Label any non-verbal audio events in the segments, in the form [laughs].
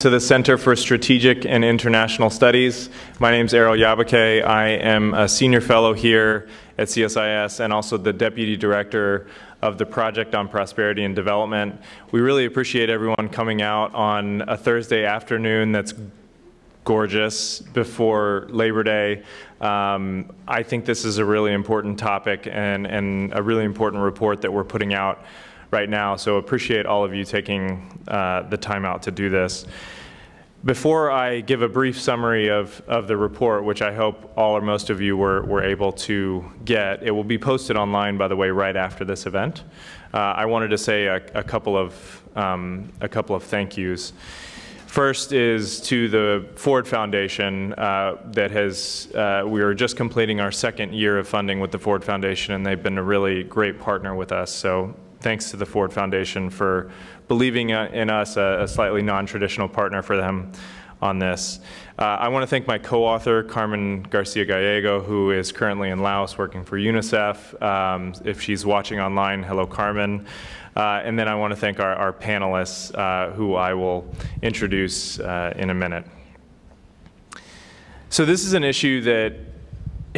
to the Center for Strategic and International Studies. My name is Erol Yayboke. I am a senior fellow here at CSIS and also the deputy director of the Project on Prosperity and Development. We really appreciate everyone coming out on a Thursday afternoon that's gorgeous before Labor Day. Um, I think this is a really important topic and, and a really important report that we're putting out right now. So appreciate all of you taking uh, the time out to do this. Before I give a brief summary of, of the report, which I hope all or most of you were, were able to get, it will be posted online, by the way, right after this event. Uh, I wanted to say a, a couple of um, a couple of thank yous. First is to the Ford Foundation uh, that has, uh, we are just completing our second year of funding with the Ford Foundation and they've been a really great partner with us. So thanks to the Ford Foundation for believing uh, in us, a, a slightly non-traditional partner for them on this. Uh, I want to thank my co-author, Carmen Garcia Gallego, who is currently in Laos working for UNICEF. Um, if she's watching online, hello, Carmen. Uh, and then I want to thank our, our panelists, uh, who I will introduce uh, in a minute. So this is an issue that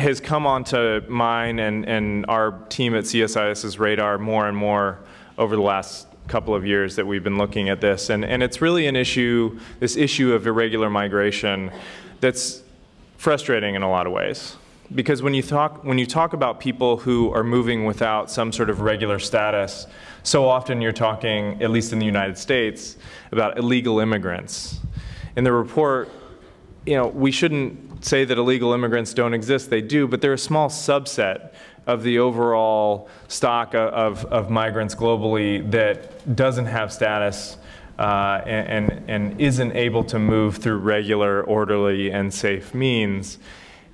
has come onto mine and, and our team at CSIS's radar more and more over the last couple of years that we've been looking at this. And, and it's really an issue, this issue of irregular migration, that's frustrating in a lot of ways. Because when you talk, when you talk about people who are moving without some sort of regular status, so often you're talking, at least in the United States, about illegal immigrants. In the report, you know, we shouldn't say that illegal immigrants don't exist. They do, but they're a small subset of the overall stock of, of migrants globally that doesn't have status uh, and, and, and isn't able to move through regular, orderly, and safe means.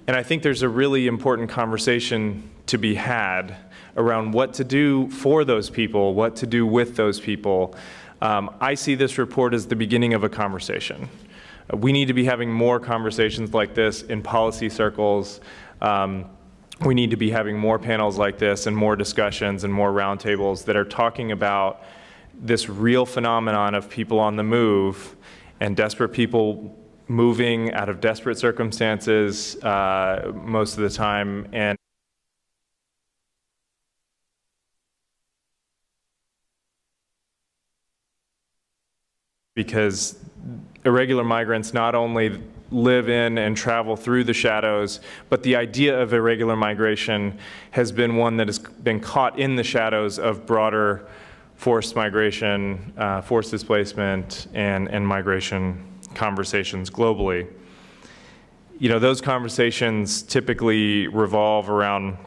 And I think there's a really important conversation to be had around what to do for those people, what to do with those people. Um, I see this report as the beginning of a conversation. We need to be having more conversations like this in policy circles. Um, we need to be having more panels like this and more discussions and more roundtables that are talking about this real phenomenon of people on the move and desperate people moving out of desperate circumstances uh, most of the time and because irregular migrants not only live in and travel through the shadows, but the idea of irregular migration has been one that has been caught in the shadows of broader forced migration, uh, forced displacement, and, and migration conversations globally. You know, those conversations typically revolve around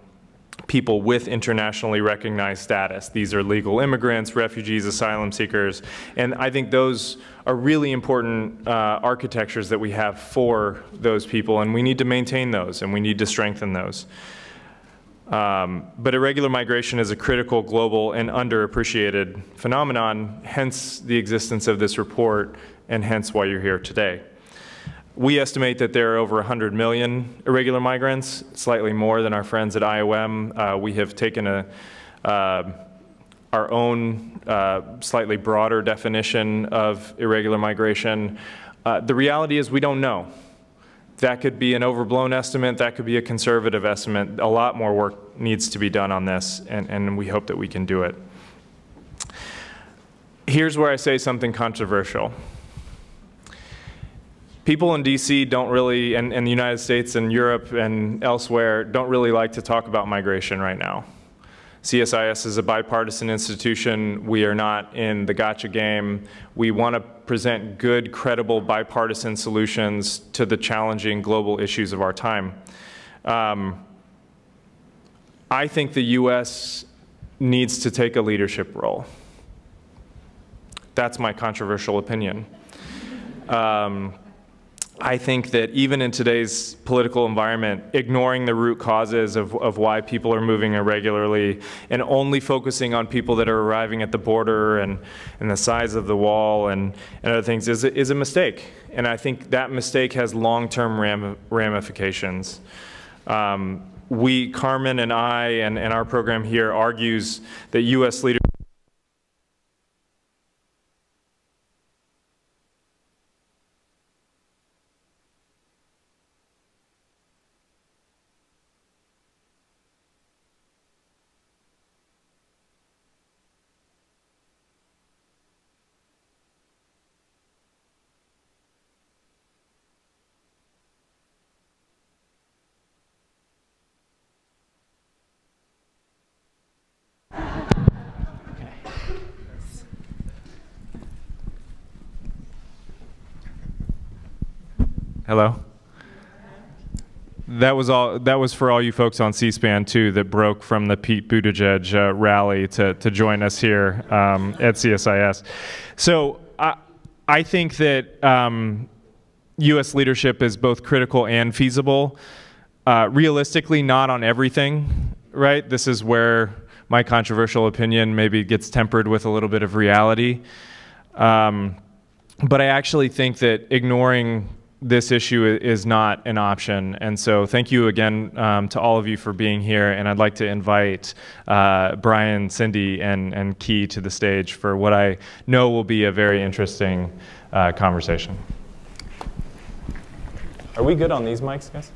people with internationally recognized status. These are legal immigrants, refugees, asylum seekers, and I think those are really important uh, architectures that we have for those people, and we need to maintain those, and we need to strengthen those. Um, but irregular migration is a critical global and underappreciated phenomenon, hence the existence of this report, and hence why you're here today. We estimate that there are over 100 million irregular migrants, slightly more than our friends at IOM. Uh, we have taken a, uh, our own uh, slightly broader definition of irregular migration. Uh, the reality is we don't know. That could be an overblown estimate, that could be a conservative estimate. A lot more work needs to be done on this, and, and we hope that we can do it. Here's where I say something controversial people in DC don't really, and, and the United States and Europe and elsewhere, don't really like to talk about migration right now. CSIS is a bipartisan institution. We are not in the gotcha game. We want to present good, credible, bipartisan solutions to the challenging global issues of our time. Um, I think the U.S. needs to take a leadership role. That's my controversial opinion. Um, I think that even in today's political environment, ignoring the root causes of, of why people are moving irregularly and only focusing on people that are arriving at the border and, and the size of the wall and, and other things is, is a mistake. And I think that mistake has long-term ram, ramifications. Um, we, Carmen and I, and, and our program here argues that U.S. leaders. Hello. That was all. That was for all you folks on C-SPAN too that broke from the Pete Buttigieg uh, rally to to join us here um, at CSIS. So I I think that um, U.S. leadership is both critical and feasible. Uh, realistically, not on everything. Right. This is where my controversial opinion maybe gets tempered with a little bit of reality. Um, but I actually think that ignoring this issue is not an option. And so, thank you again um, to all of you for being here. And I'd like to invite uh, Brian, Cindy, and, and Ky to the stage for what I know will be a very interesting uh, conversation. Are we good on these mics, guys?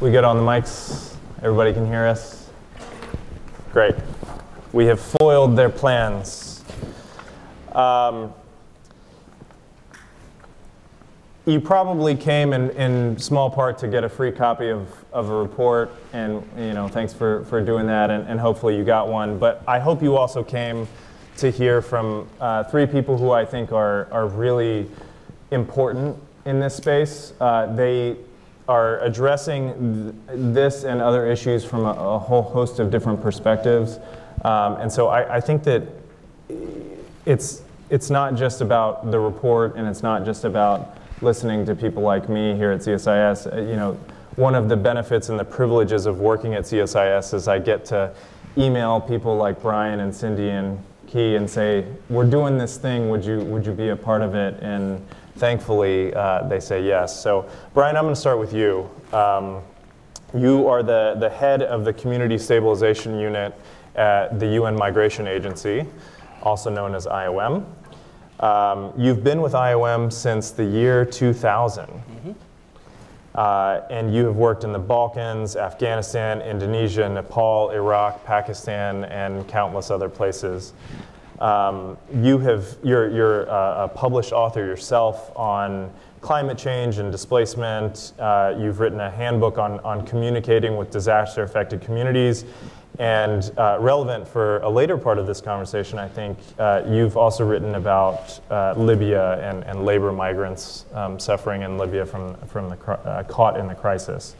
We good on the mics? Everybody can hear us? Great. We have foiled their plans. Um, you probably came in, in small part to get a free copy of, of a report, and you know, thanks for, for doing that, and, and hopefully you got one. But I hope you also came to hear from uh, three people who I think are, are really important in this space. Uh, they are addressing th this and other issues from a, a, whole host of different perspectives. Um, and so I, I, think that it's, it's not just about the report and it's not just about listening to people like me here at CSIS. Uh, you know, one of the benefits and the privileges of working at CSIS is I get to email people like Brian and Cindy and Ky and say, we're doing this thing, would you, would you be a part of it? And thankfully, uh, they say yes. So, Brian, I'm going to start with you. Um, you are the, the head of the Community Stabilization Unit at the UN Migration Agency, also known as IOM. Um, you've been with IOM since the year 2000. Mm-hmm. Uh, and you have worked in the Balkans, Afghanistan, Indonesia, Nepal, Iraq, Pakistan, and countless other places. Um, you have, you're, you're a, a, published author yourself on climate change and displacement. Uh, you've written a handbook on, on communicating with disaster affected communities. And uh, relevant for a later part of this conversation, I think uh, you've also written about uh, Libya and, and labor migrants um, suffering in Libya from, from the, uh, caught in the crisis.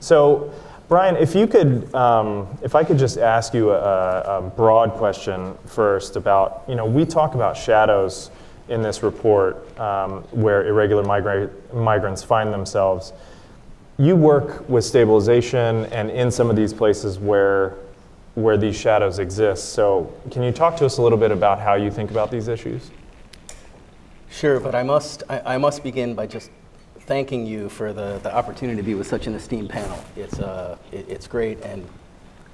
So Brian, if you could, um, if I could just ask you a, a, broad question first about, you know, we talk about shadows in this report um, where irregular migra- migrants find themselves. You work with stabilization and in some of these places where, where these shadows exist. So, can you talk to us a little bit about how you think about these issues? Sure, but I must, I, I must begin by just thanking you for the, the opportunity to be with such an esteemed panel. It's, uh, it, it's great, and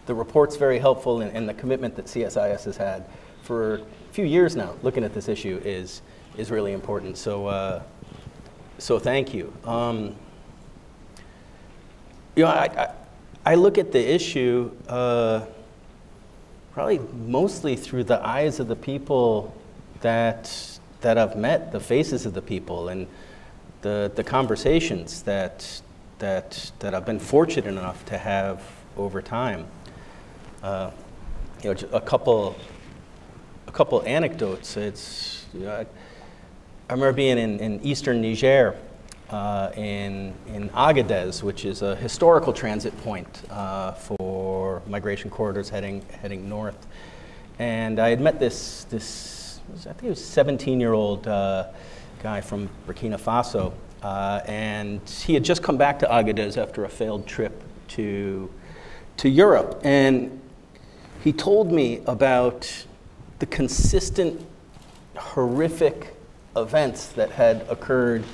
the report's very helpful, and, and, the commitment that CSIS has had for a few years now looking at this issue is, is really important. So, uh, so thank you. Um, you know, I, I, I, look at the issue uh, probably mostly through the eyes of the people that, that I've met, the faces of the people, and the, the conversations that, that, that I've been fortunate enough to have over time. Uh, you know, a couple, a couple anecdotes. It's, you know, I, I, remember being in, in eastern Niger, uh, in, in Agadez, which is a historical transit point uh, for migration corridors heading, heading north. And I had met this, this I think it was 17 year old uh, guy from Burkina Faso. Uh, and he had just come back to Agadez after a failed trip to, to Europe. And he told me about the consistent, horrific events that had occurred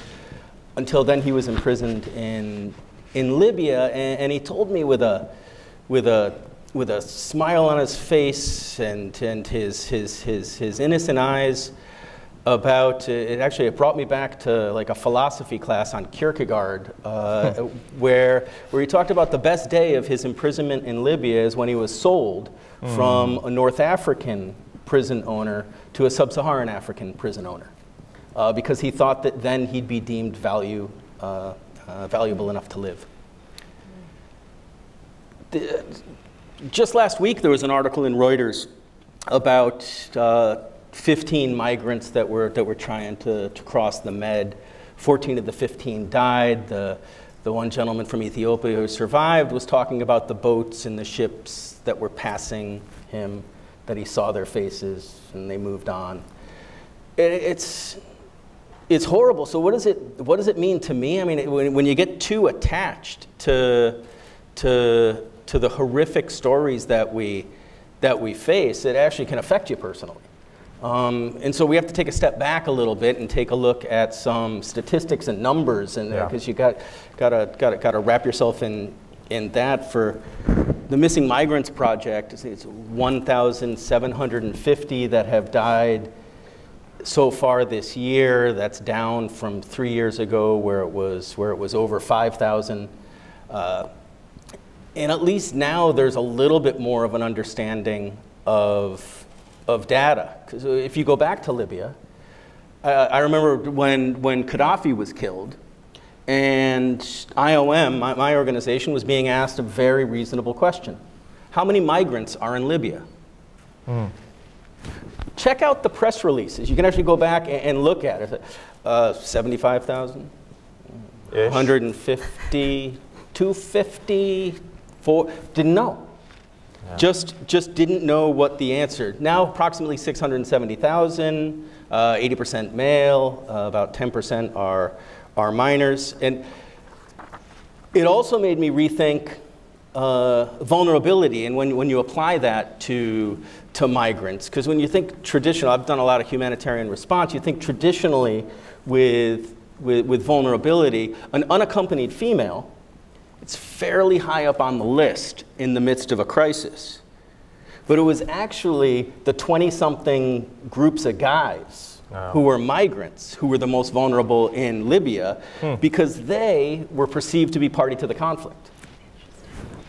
until then he was imprisoned in, in Libya. And, and he told me with a, with a with a smile on his face and, and his, his, his, his innocent eyes about it actually it brought me back to like a philosophy class on Kierkegaard uh, [laughs] where where he talked about the best day of his imprisonment in Libya is when he was sold mm. from a North African prison owner to a sub-Saharan African prison owner uh, because he thought that then he'd be deemed value uh, uh, valuable enough to live. The, just last week, there was an article in Reuters about uh, 15 migrants that were, that were trying to, to cross the Med. 14 of the 15 died. The, the one gentleman from Ethiopia who survived was talking about the boats and the ships that were passing him, that he saw their faces and they moved on. It, it's, it's horrible. So, what does, it, what does it mean to me? I mean, when, when you get too attached to, to, to the horrific stories that we, that we face, it actually can affect you personally. Um, and so we have to take a step back a little bit and take a look at some statistics and numbers, and because yeah. you got gotta gotta gotta wrap yourself in in that. For the Missing Migrants Project, it's 1,750 that have died so far this year. That's down from three years ago, where it was where it was over 5,000. Uh, and at least now there's a little bit more of an understanding of of data. Because if you go back to Libya, uh, I remember when, when Gaddafi was killed, and IOM, my, my, organization, was being asked a very reasonable question How many migrants are in Libya? Mm. Check out the press releases. You can actually go back and, and look at it. Uh, 75,000, 150, 250, four, didn't know. Just, just didn't know what the answer. Now, approximately 670,000, uh, 80% male, uh, about 10% are, are minors. And it also made me rethink uh, vulnerability and when, when you apply that to, to migrants. Because when you think traditional, I've done a lot of humanitarian response, you think traditionally with, with, with vulnerability, an unaccompanied female it's fairly high up on the list in the midst of a crisis. But it was actually the 20 something groups of guys oh. who were migrants who were the most vulnerable in Libya hmm. because they were perceived to be party to the conflict.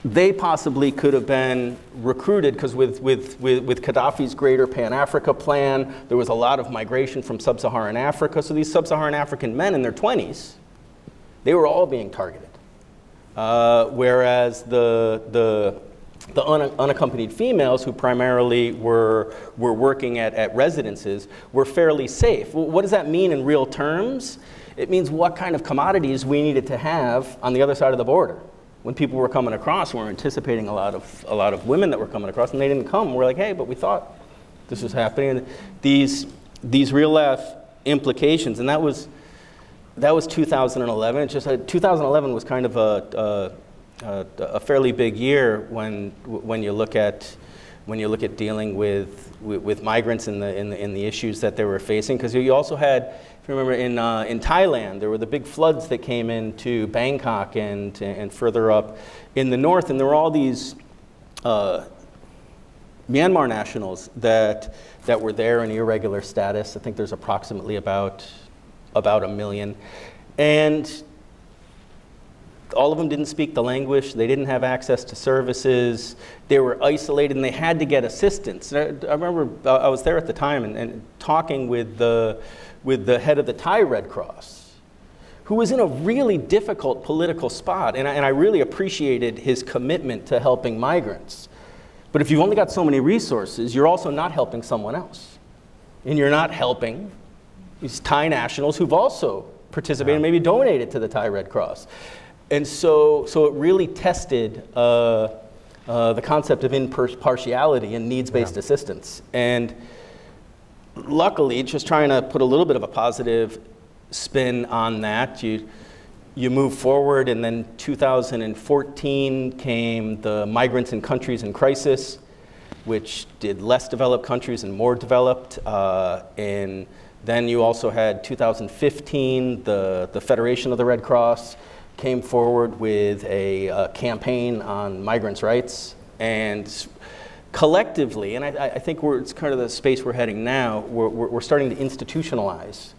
They possibly could have been recruited because with, with, with, with Gaddafi's greater Pan Africa plan, there was a lot of migration from sub Saharan Africa. So these sub Saharan African men in their 20s, they were all being targeted. Uh, whereas the, the, the un unaccompanied females who primarily were, were working at, at residences were fairly safe. What does that mean in real terms? It means what kind of commodities we needed to have on the other side of the border. When people were coming across, we were anticipating a lot of, a lot of women that were coming across, and they didn't come. We're like, hey, but we thought this was happening. And these, these real life implications, and that was, that was 2011. just 2011 was kind of a, a, a, fairly big year when when you look at when you look at dealing with with, with migrants and the, in the the issues that they were facing. Because you also had, if you remember, in uh, in Thailand, there were the big floods that came into Bangkok and and further up in the north, and there were all these. Uh, Myanmar nationals that, that were there in irregular status. I think there's approximately about about a million. And all of them didn't speak the language, they didn't have access to services, they were isolated, and they had to get assistance. I, I, remember uh, I was there at the time and, and, talking with the, with the head of the Thai Red Cross, who was in a really difficult political spot, and I, and I really appreciated his commitment to helping migrants. But if you've only got so many resources, you're also not helping someone else. And you're not helping these Thai nationals who've also participated, yeah. maybe donated to the Thai Red Cross. And so, so it really tested uh, uh, the concept of impartiality and needs-based yeah. assistance. And luckily, just trying to put a little bit of a positive spin on that, you, you move forward, and then 2014 came the Migrants in Countries in Crisis, which did less developed countries and more developed. Uh, in then you also had 2015, the, the Federation of the Red Cross came forward with a, a campaign on migrants' rights. And collectively, and I, I, think it's kind of the space we're heading now, we're, we're starting to institutionalize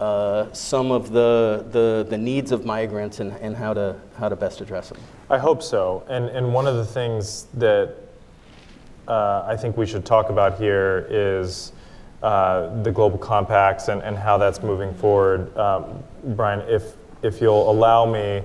uh, some of the, the, the, needs of migrants and, and how, to, how to best address them. I hope so. And, and one of the things that uh, I think we should talk about here is uh, the global compacts and, and how that's moving forward. Um, Brian, if if you'll allow me,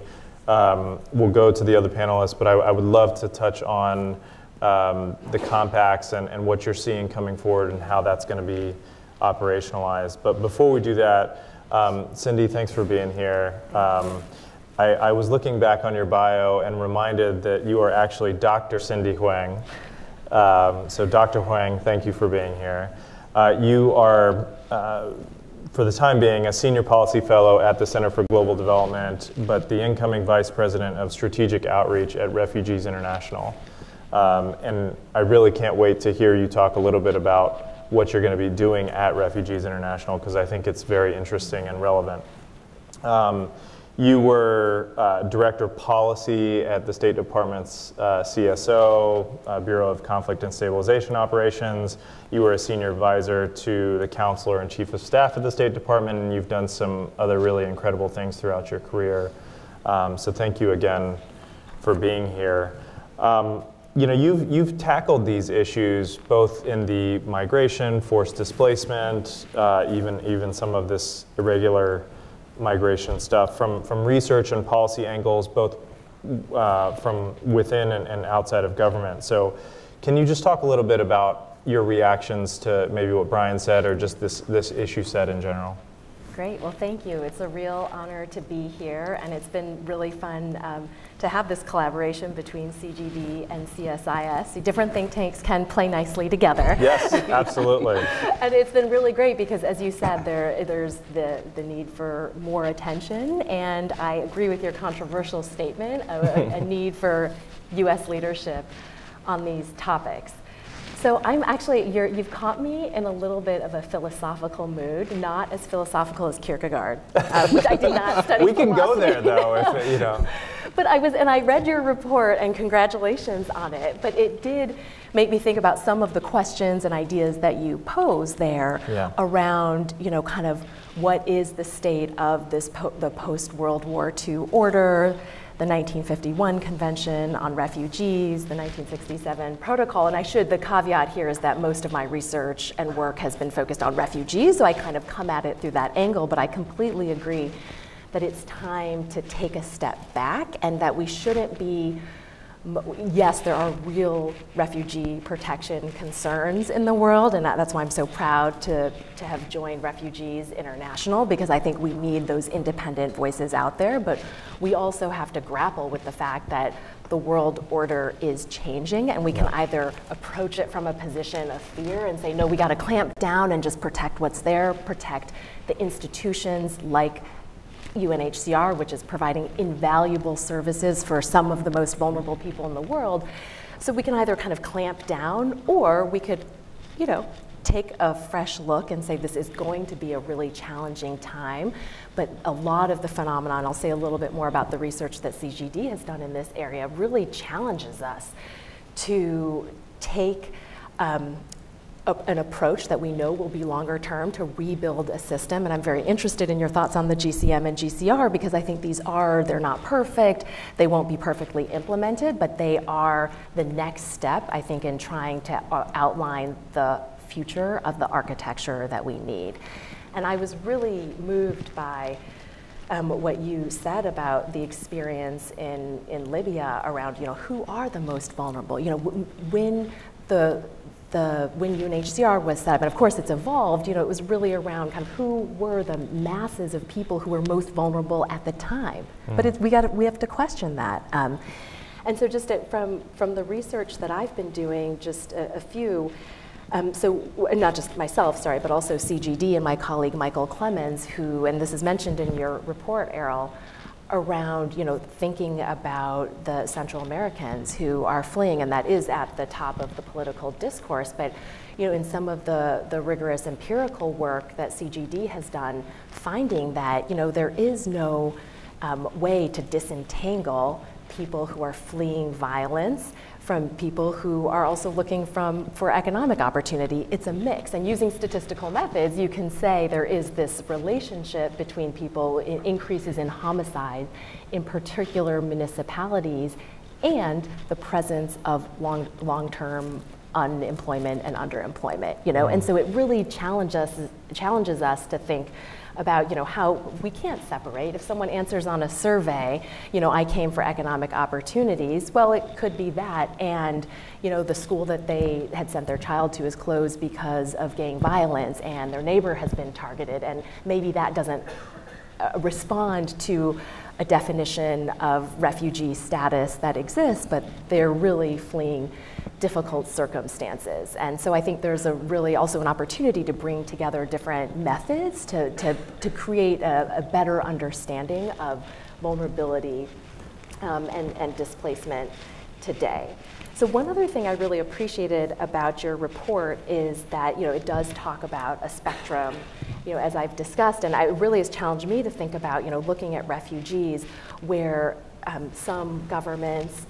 um, we'll go to the other panelists, but I, I would love to touch on um, the compacts and, and what you're seeing coming forward and how that's going to be operationalized. But before we do that, um, Cindy, thanks for being here. Um, I, I, was looking back on your bio and reminded that you are actually Dr. Cindy Huang. Um, so, Dr. Huang, thank you for being here. Uh, you are, uh, for the time being, a senior policy fellow at the Center for Global Development, but the incoming vice president of strategic outreach at Refugees International. Um, and I really can't wait to hear you talk a little bit about what you're going to be doing at Refugees International because I think it's very interesting and relevant. Um, you were uh, Director of Policy at the State Department's uh, CSO, uh, Bureau of Conflict and Stabilization Operations. You were a Senior Advisor to the Counselor and Chief of Staff at the State Department, and you've done some other really incredible things throughout your career. Um, so thank you again for being here. Um, you know, you've, you've tackled these issues both in the migration, forced displacement, uh, even, even some of this irregular migration stuff from, from research and policy angles, both uh, from within and, and outside of government. So, can you just talk a little bit about your reactions to maybe what Brian said or just this, this issue set in general? Great. Well, thank you. It's a real honor to be here, and it's been really fun um, to have this collaboration between CGD and CSIS. Different think tanks can play nicely together. Yes, [laughs] absolutely. and it's been really great because, as you said, there, there's the, the need for more attention, and I agree with your controversial statement, a, a [laughs] need for U.S. leadership on these topics. So I'm actually, you have caught me in a little bit of a philosophical mood, not as philosophical as Kierkegaard, um, which I did not [laughs] study. we can philosophy. go there though, if you know. [laughs] but I was, and I read your report, and congratulations on it. But it did make me think about some of the questions and ideas that you pose there yeah. around, you know, kind of what is the state of this po- the post World War II order the 1951 Convention on Refugees, the 1967 Protocol. And I should, the caveat here is that most of my research and work has been focused on refugees, so I kind of come at it through that angle, but I completely agree that it's time to take a step back and that we shouldn't be yes, there are real refugee protection concerns in the world, and that's why I'm so proud to, to have joined Refugees International because I think we need those independent voices out there. But we also have to grapple with the fact that the world order is changing, and we can either approach it from a position of fear and say, no, we got to clamp down and just protect what's there, protect the institutions like UNHCR, which is providing invaluable services for some of the most vulnerable people in the world. So we can either kind of clamp down or we could, you know, take a fresh look and say this is going to be a really challenging time. But a lot of the phenomenon, I'll say a little bit more about the research that CGD has done in this area, really challenges us to take um, a, an approach that we know will be longer term to rebuild a system. And I'm very interested in your thoughts on the GCM and GCR because I think these are, they're not perfect, they won't be perfectly implemented, but they are the next step, I think, in trying to uh, outline the future of the architecture that we need. And I was really moved by um, what you said about the experience in, in Libya around, you know, who are the most vulnerable? You know, when the the when UNHCR was set up, and of course it's evolved, you know, it was really around kind of who were the masses of people who were most vulnerable at the time. Mm. But we got we have to question that. Um, and so just at, from from the research that I've been doing, just a, a few. Um, so not just myself, sorry, but also CGD and my colleague Michael Clemens, who, and this is mentioned in your report, Erol, around you know thinking about the Central Americans who are fleeing, and that is at the top of the political discourse. But you know, in some of the the rigorous empirical work that CGD has done, finding that you know there is no um, way to disentangle people who are fleeing violence from people who are also looking from, for economic opportunity. It's a mix. And using statistical methods, you can say there is this relationship between people, in increases in homicide in particular municipalities, and the presence of long, long-term unemployment and underemployment, you know? Mm. And so it really challenges us, challenges us to think about you know how we can't separate. If someone answers on a survey you know i came for economic opportunities well it could be that. And you know the school that they had sent their child to is closed because of gang violence and their neighbor has been targeted. And maybe that doesn't uh, respond to a definition of refugee status that exists, but they're really fleeing difficult circumstances. And so I think there's a really also an opportunity to bring together different methods to, to, to create a, a better understanding of vulnerability um, and, and displacement today. So one other thing I really appreciated about your report is that you know it does talk about a spectrum, you know, as I've discussed, and it really has challenged me to think about you know looking at refugees where um, some governments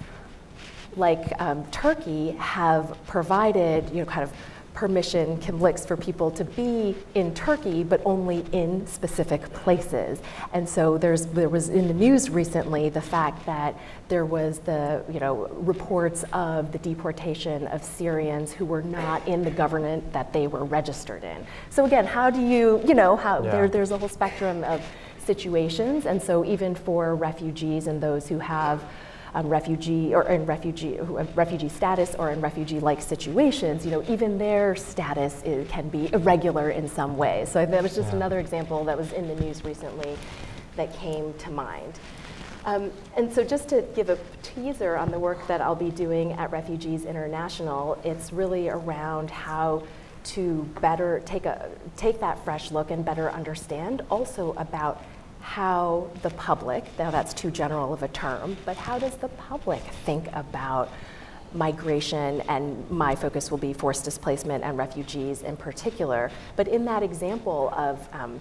like um, Turkey have provided you know kind of permission Kimlicks for people to be in Turkey, but only in specific places. And so there's, there was in the news recently the fact that there was the, you know, reports of the deportation of Syrians who were not in the government that they were registered in. So again, how do you, you know, how, yeah. there, there's a whole spectrum of situations. And so even for refugees and those who have um, refugee or in refugee refugee status or in refugee-like situations, you know, even their status is, can be irregular in some way. So that was just yeah. another example that was in the news recently that came to mind. Um, and so just to give a teaser on the work that I'll be doing at Refugees International, it's really around how to better take, a, take that fresh look and better understand also about how the public, now that's too general of a term, but how does the public think about migration, and my focus will be forced displacement and refugees in particular. But in that example of um,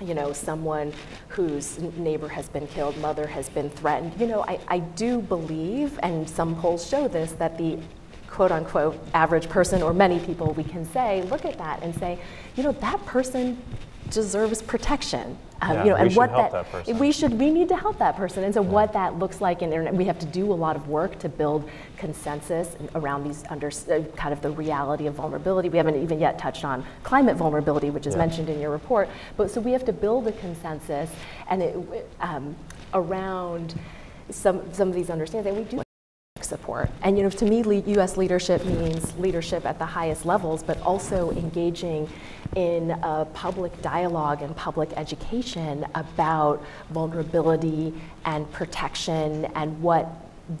you know, someone whose neighbor has been killed, mother has been threatened. You know, I, I do believe, and some polls show this, that the quote unquote average person, or many people, we can say, look at that and say, you know, that person deserves protection. Um, yeah, you know, and what that, that we should we need to help that person. And so yeah. what that looks like in internet, we have to do a lot of work to build consensus around these under uh, kind of the reality of vulnerability. We haven't even yet touched on climate vulnerability, which is yeah. mentioned in your report. But so we have to build a consensus and it, um, around some some of these understandings. And we do support. And you know, to me, U.S. leadership means leadership at the highest levels, but also engaging in a public dialogue and public education about vulnerability and protection and what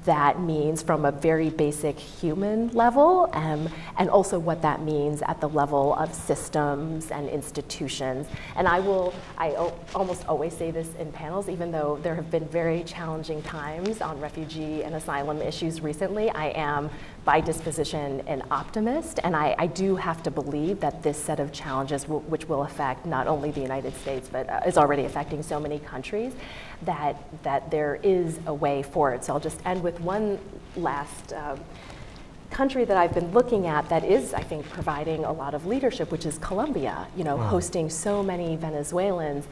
that means from a very basic human level um, and also what that means at the level of systems and institutions. And I will, I almost always say this in panels, even though there have been very challenging times on refugee and asylum issues recently, I am by disposition an optimist, and I, I, do have to believe that this set of challenges, which will affect not only the United States, but uh, is already affecting so many countries, that, that there is a way forward. So I'll just end with one last uh, country that I've been looking at that is, I think, providing a lot of leadership, which is Colombia, you know, wow. hosting so many Venezuelans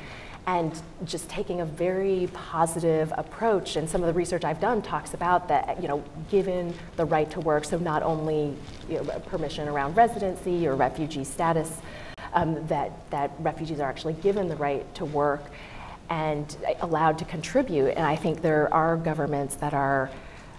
and just taking a very positive approach. And some of the research I've done talks about that, you know, given the right to work, so not only you know, permission around residency or refugee status, um, that, that refugees are actually given the right to work and allowed to contribute. And I think there are governments that are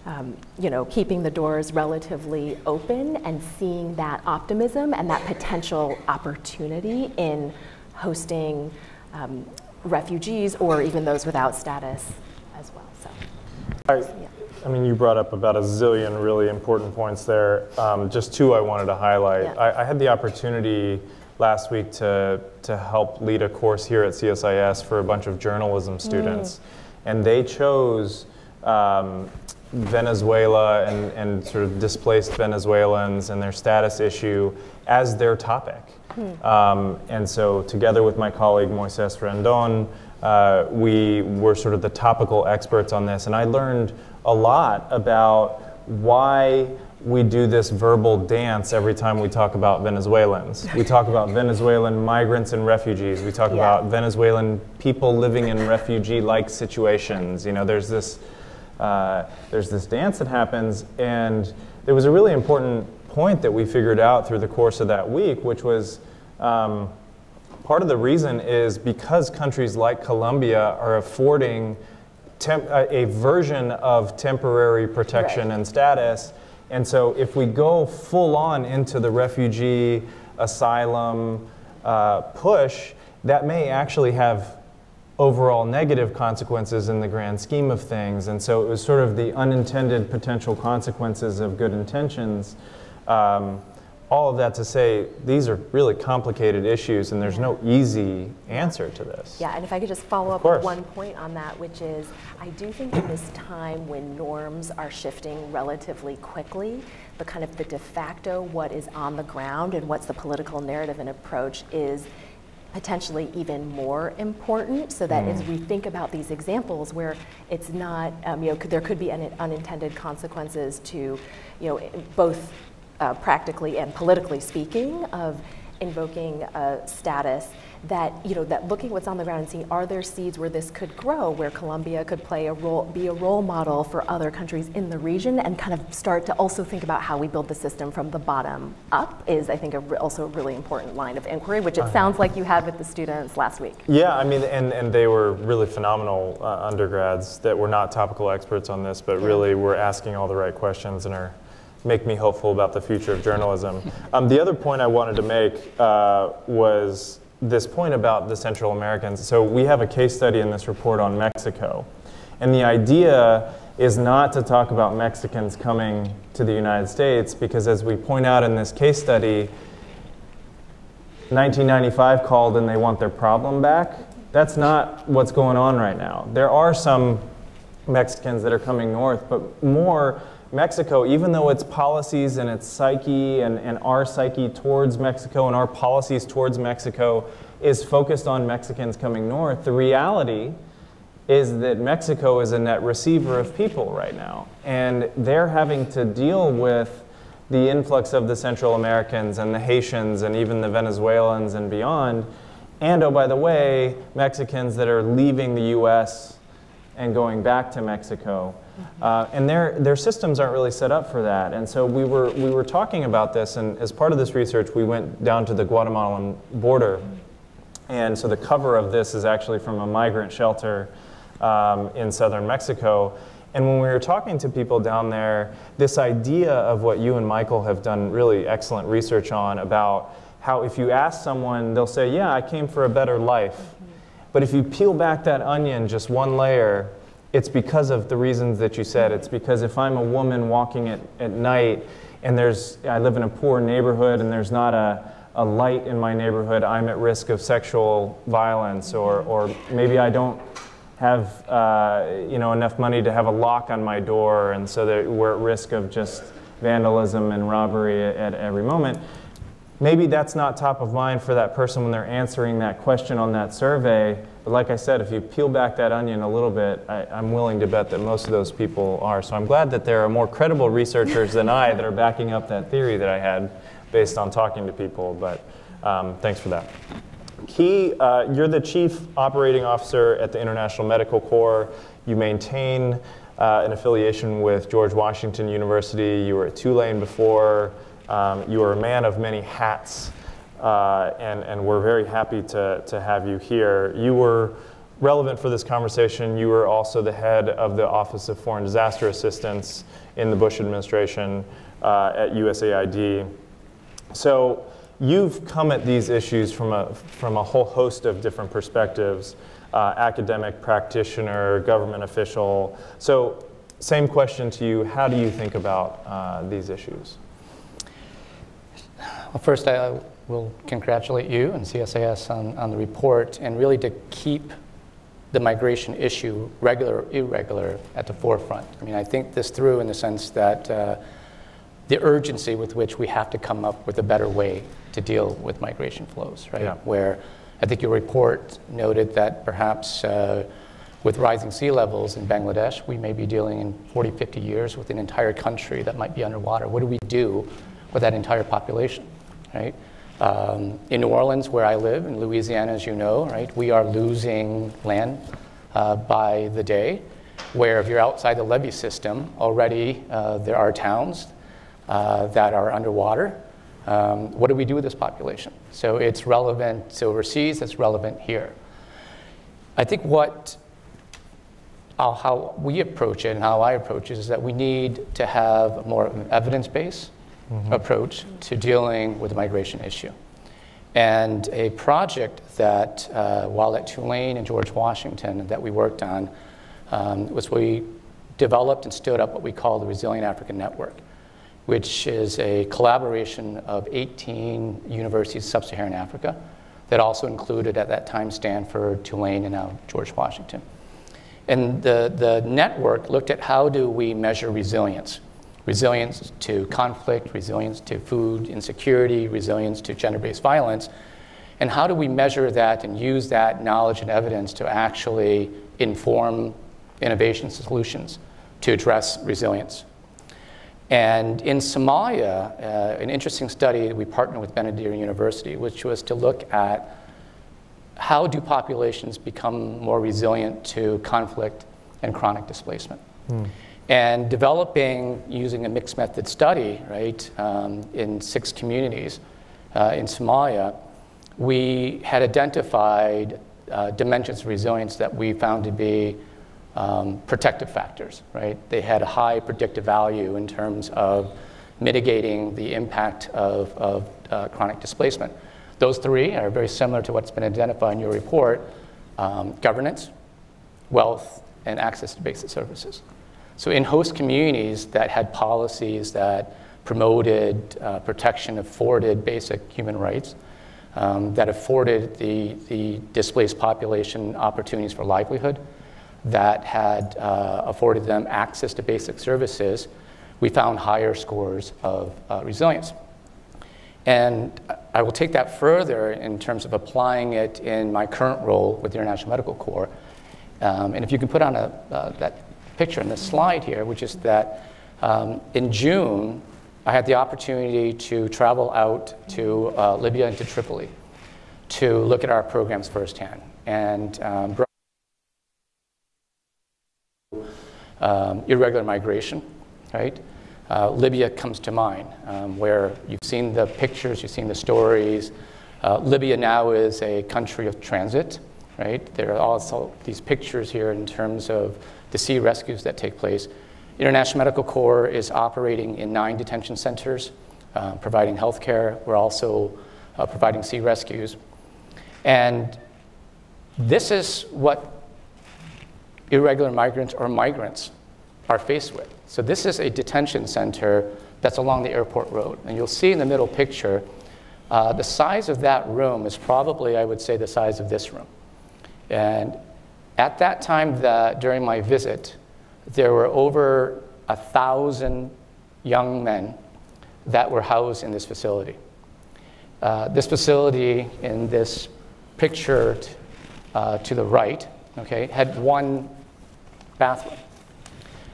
um, you know, keeping the doors relatively open and seeing that optimism and that potential opportunity in hosting um, refugees or even those without status as well. So, I, yeah. I mean, you brought up about a zillion really important points there. Um, just two I wanted to highlight. Yeah. I, I, had the opportunity last week to, to help lead a course here at CSIS for a bunch of journalism students, mm. and they chose um, Venezuela and, and sort of displaced Venezuelans and their status issue as their topic. Hmm. Um, and so, together with my colleague Moises Rendon, uh, we were sort of the topical experts on this. And I learned a lot about why we do this verbal dance every time we talk about Venezuelans. We talk about [laughs] Venezuelan migrants and refugees. We talk yeah. about Venezuelan people living in refugee-like situations. You know, there's this uh, there's this dance that happens, and there was a really important point that we figured out through the course of that week, which was um, part of the reason is because countries like Colombia are affording temp- a, a version of temporary protection Right. and status. And so if we go full on into the refugee asylum uh, push, that may actually have overall negative consequences in the grand scheme of things. And so it was sort of the unintended potential consequences of good intentions. Um, all of that to say, these are really complicated issues, and there's no easy answer to this. Yeah, and if I could just follow up course. with one point on that, which is I do think in this time when norms are shifting relatively quickly, the kind of the de facto what is on the ground and what's the political narrative and approach is potentially even more important so that as we think about these examples where it's not, um, you know, could, there could be un- unintended consequences to, you know, both uh, practically and politically speaking of invoking a status that you know that looking what's on the ground and seeing are there seeds where this could grow where Colombia could play a role be a role model for other countries in the region and kind of start to also think about how we build the system from the bottom up is I think a re- also a really important line of inquiry which it sounds like you had with the students last week. Yeah, I mean, and, and they were really phenomenal uh, undergrads that were not topical experts on this, but really were asking all the right questions and are make me hopeful about the future of journalism. Um, the other point I wanted to make uh, was this point about the Central Americans. So we have a case study in this report on Mexico, and the idea is not to talk about Mexicans coming to the United States because, as we point out in this case study, 1995 called and they want their problem back. That's not what's going on right now. There are some Mexicans that are coming north, but more Mexico, even though its policies and its psyche and, and our psyche towards Mexico and our policies towards Mexico is focused on Mexicans coming north, the reality is that Mexico is a net receiver of people right now. And they're having to deal with the influx of the Central Americans and the Haitians and even the Venezuelans and beyond. And oh, by the way, Mexicans that are leaving the US and going back to Mexico. Uh, and their, their systems aren't really set up for that. And so we were, we were talking about this, and as part of this research, we went down to the Guatemalan border. And so the cover of this is actually from a migrant shelter um, in southern Mexico. And when we were talking to people down there, this idea of what you and Michael have done really excellent research on about how if you ask someone, they'll say, Yeah, I came for a better life. But if you peel back that onion just one layer, it's because of the reasons that you said. It's because if I'm a woman walking at, at night and there's, I live in a poor neighborhood and there's not a, a light in my neighborhood, I'm at risk of sexual violence, or, or maybe I don't have uh, you know, enough money to have a lock on my door, and so that we're at risk of just vandalism and robbery at, at every moment. Maybe that's not top of mind for that person when they're answering that question on that survey. But like I said, if you peel back that onion a little bit, I, I'm willing to bet that most of those people are. So I'm glad that there are more credible researchers than I that are backing up that theory that I had based on talking to people. But um, thanks for that. Ky, uh, you're the chief operating officer at the International Medical Corps. You maintain uh, an affiliation with George Washington University. You were at Tulane before. Um, you are a man of many hats, uh, and, and we're very happy to, to have you here. You were relevant for this conversation. You were also the head of the Office of Foreign Disaster Assistance in the Bush administration uh, at USAID. So you've come at these issues from a, from a whole host of different perspectives uh, academic, practitioner, government official. So, same question to you how do you think about uh, these issues? Well, first, I will congratulate you and CSIS on, on the report and really to keep the migration issue, regular or irregular, at the forefront. I mean, I think this through in the sense that uh, the urgency with which we have to come up with a better way to deal with migration flows, right? Yeah. Where I think your report noted that perhaps uh, with rising sea levels in Bangladesh, we may be dealing in 40, 50 years with an entire country that might be underwater. What do we do with that entire population, right? Um, in New Orleans, where I live, in Louisiana, as you know, right, we are losing land uh, by the day. Where if you're outside the levee system, already uh, there are towns uh, that are underwater. Um, what do we do with this population? So it's relevant overseas, it's relevant here. I think what how we approach it and how I approach it is that we need to have more evidence based mm-hmm. approach to dealing with the migration issue. And a project that, uh, while at Tulane and George Washington, that we worked on um, was we developed and stood up what we call the Resilient African Network, which is a collaboration of 18 universities in sub Saharan Africa that also included at that time Stanford, Tulane, and now George Washington. And the, the network looked at how do we measure resilience resilience to conflict, resilience to food insecurity, resilience to gender based violence. And how do we measure that and use that knowledge and evidence to actually inform innovation solutions to address resilience? And in Somalia, uh, an interesting study, we partnered with Benadir University, which was to look at how do populations become more resilient to conflict and chronic displacement. Mm. And developing, using a mixed method study, right, um, in six communities uh, in Somalia, we had identified uh, dimensions of resilience that we found to be um, protective factors, right? They had a high predictive value in terms of mitigating the impact of, of uh, chronic displacement. Those three are very similar to what's been identified in your report um, governance, wealth, and access to basic services. So, in host communities that had policies that promoted uh, protection, afforded basic human rights, um, that afforded the, the displaced population opportunities for livelihood, that had uh, afforded them access to basic services, we found higher scores of uh, resilience. And I will take that further in terms of applying it in my current role with the International Medical Corps. Um, and if you can put on a, uh, that picture in the slide here, which is that um, in June, I had the opportunity to travel out to uh, Libya and to Tripoli to look at our programs firsthand. And um, um, irregular migration, right? Uh, Libya comes to mind, um, where you've seen the pictures, you've seen the stories. Uh, Libya now is a country of transit, right? There are also these pictures here in terms of the sea rescues that take place. International Medical Corps is operating in nine detention centers, uh, providing health care. We're also uh, providing sea rescues. And this is what irregular migrants or migrants are faced with. So, this is a detention center that's along the airport road. And you'll see in the middle picture, uh, the size of that room is probably, I would say, the size of this room. And at that time, the, during my visit, there were over a thousand young men that were housed in this facility. Uh, this facility in this picture uh, to the right, okay, had one bathroom.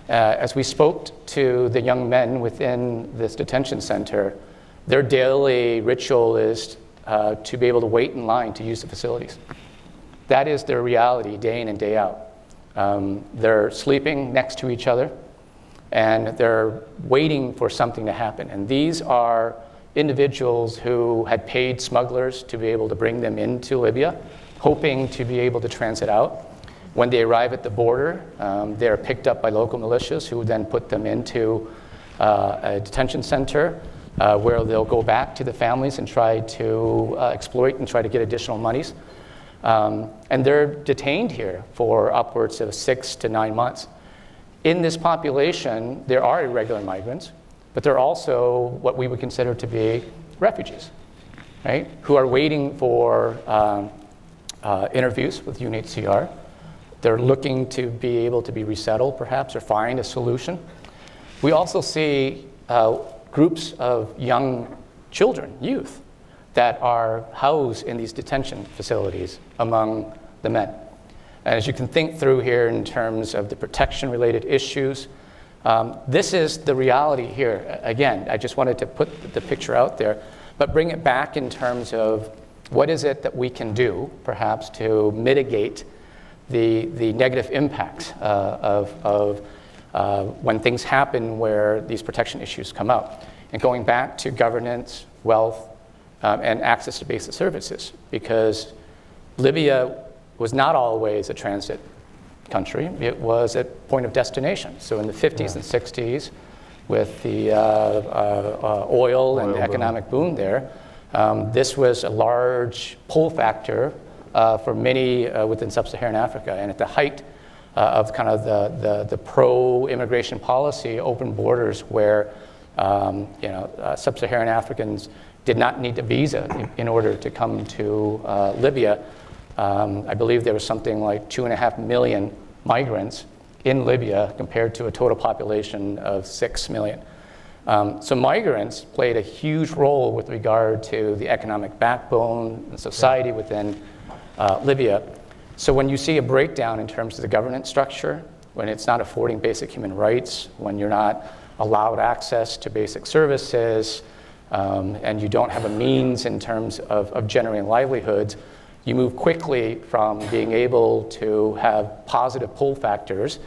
Uh, as we spoke to the young men within this detention center, their daily ritual is uh, to be able to wait in line to use the facilities. That is their reality day in and day out. Um, they're sleeping next to each other and they're waiting for something to happen. And these are individuals who had paid smugglers to be able to bring them into Libya, hoping to be able to transit out. When they arrive at the border, um, they're picked up by local militias who then put them into uh, a detention center uh, where they'll go back to the families and try to uh, exploit and try to get additional monies. Um, and they're detained here for upwards of six to nine months. In this population, there are irregular migrants, but there are also what we would consider to be refugees, right, who are waiting for um, uh, interviews with UNHCR. They're looking to be able to be resettled, perhaps, or find a solution. We also see uh, groups of young children, youth, that are housed in these detention facilities among the men. And as you can think through here in terms of the protection related issues, um, this is the reality here. Again, I just wanted to put the picture out there, but bring it back in terms of what is it that we can do, perhaps, to mitigate the, the negative impacts uh, of, of uh, when things happen where these protection issues come up. and going back to governance, wealth, um, and access to basic services. Because Libya was not always a transit country, it was a point of destination. So in the 50s yeah. and 60s, with the uh, uh, uh oil, oil, and boom. economic boom there, um, this was a large pull factor uh, for many uh, within sub-Saharan Africa. And at the height of kind of the, the, the pro-immigration policy, open borders, where um, you know, sub-Saharan Africans did not need a visa in, in order to come to Libya, um, I believe there was something like two and a half million migrants in Libya compared to a total population of six million. Um, so migrants played a huge role with regard to the economic backbone and society within uh, Libya. So when you see a breakdown in terms of the governance structure, when it's not affording basic human rights, when you're not allowed access to basic services, um, and you don't have a means in terms of, of generating livelihoods, you move quickly from being able to have positive pull factors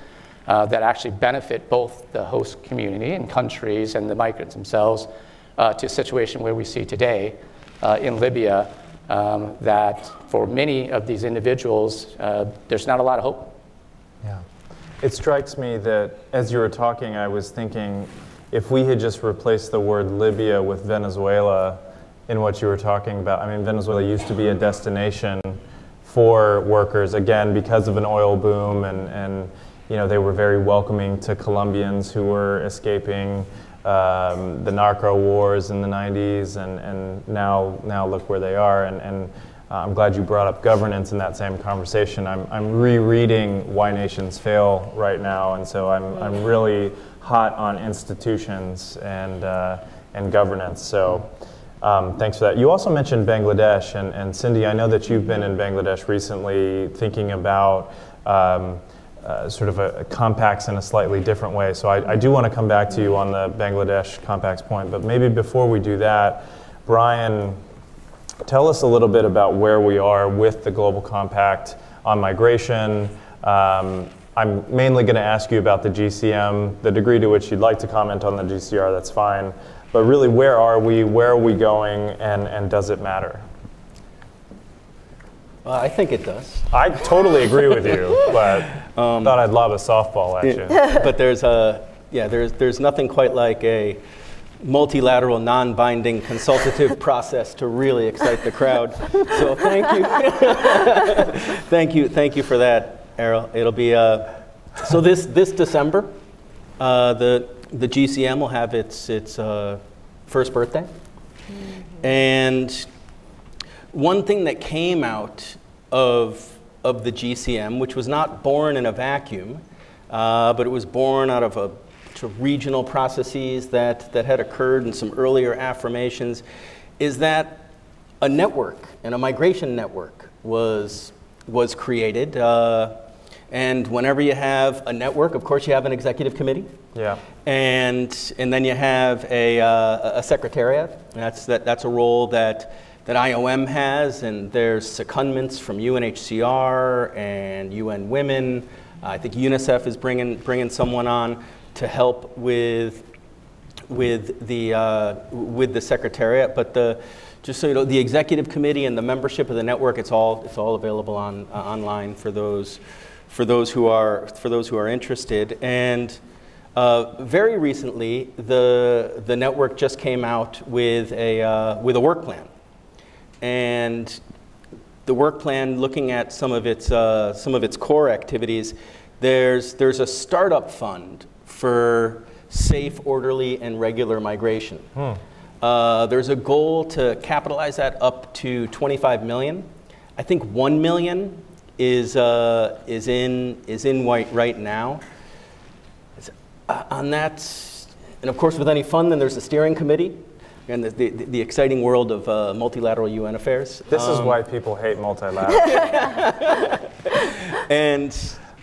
uh, that actually benefit both the host community and countries and the migrants themselves uh, to a situation where we see today uh, in Libya um, that for many of these individuals, uh, there's not a lot of hope. Yeah. It strikes me that as you were talking, I was thinking if we had just replaced the word Libya with Venezuela, in what you were talking about. I mean, Venezuela used to be a destination for workers, again, because of an oil boom, and, and you know, they were very welcoming to Colombians who were escaping um, the narco wars in the 90s, and, and now, now look where they are. And, and uh, I'm glad you brought up governance in that same conversation. I'm, I'm rereading Why Nations Fail right now, and so I'm, I'm really hot on institutions and, uh, and governance. So. Um, thanks for that. You also mentioned Bangladesh, and, and, Cindy, I know that you've been in Bangladesh recently thinking about um, uh, sort of a, a, compacts in a slightly different way. So I, I do want to come back to you on the Bangladesh compacts point, but maybe before we do that, Brian, tell us a little bit about where we are with the Global Compact on migration. Um, I'm mainly going to ask you about the GCM, the degree to which you'd like to comment on the GCR, that's fine. But really, where are we? Where are we going? And, and does it matter? Well, I think it does. I totally agree with you, [laughs] but um, thought I'd lob a softball at you. [laughs] But there's a yeah, there's there's nothing quite like a multilateral, non-binding, consultative [laughs] process to really excite the crowd. So thank you, thank you, thank you for that, Erol. It'll be uh, so this this December, uh, the the GCM will have its, its uh, first birthday. Mm-hmm. And one thing that came out of, of the GCM, which was not born in a vacuum, uh, but it was born out of a regional processes that, that had occurred and some earlier affirmations, is that a network and a migration network was, was created. Uh, and whenever you have a network, of course, you have an executive committee. Yeah. And, and then you have a, uh, a secretariat. That's, that, that's a role that, that IOM has, and there's secondments from UNHCR and UN Women. Uh, I think UNICEF is bringing, bringing someone on to help with, with, the, uh, with the secretariat. But the, just so you know, the executive committee and the membership of the network, it's all, it's all available on, uh, online for those, for, those who are, for those who are interested. And uh, very recently, the, the network just came out with a, uh, with a work plan. And the work plan, looking at some of its, uh, some of its core activities, there's, there's a startup fund for safe, orderly, and regular migration. Hmm. Uh, there's a goal to capitalize that up to 25 million. I think 1 million is, uh, is, in, is in white right now uh, on that, and of course, with any fund, then there's the steering committee and the, the, the exciting world of uh, multilateral UN affairs. This um, is why people hate multilateral. [laughs] and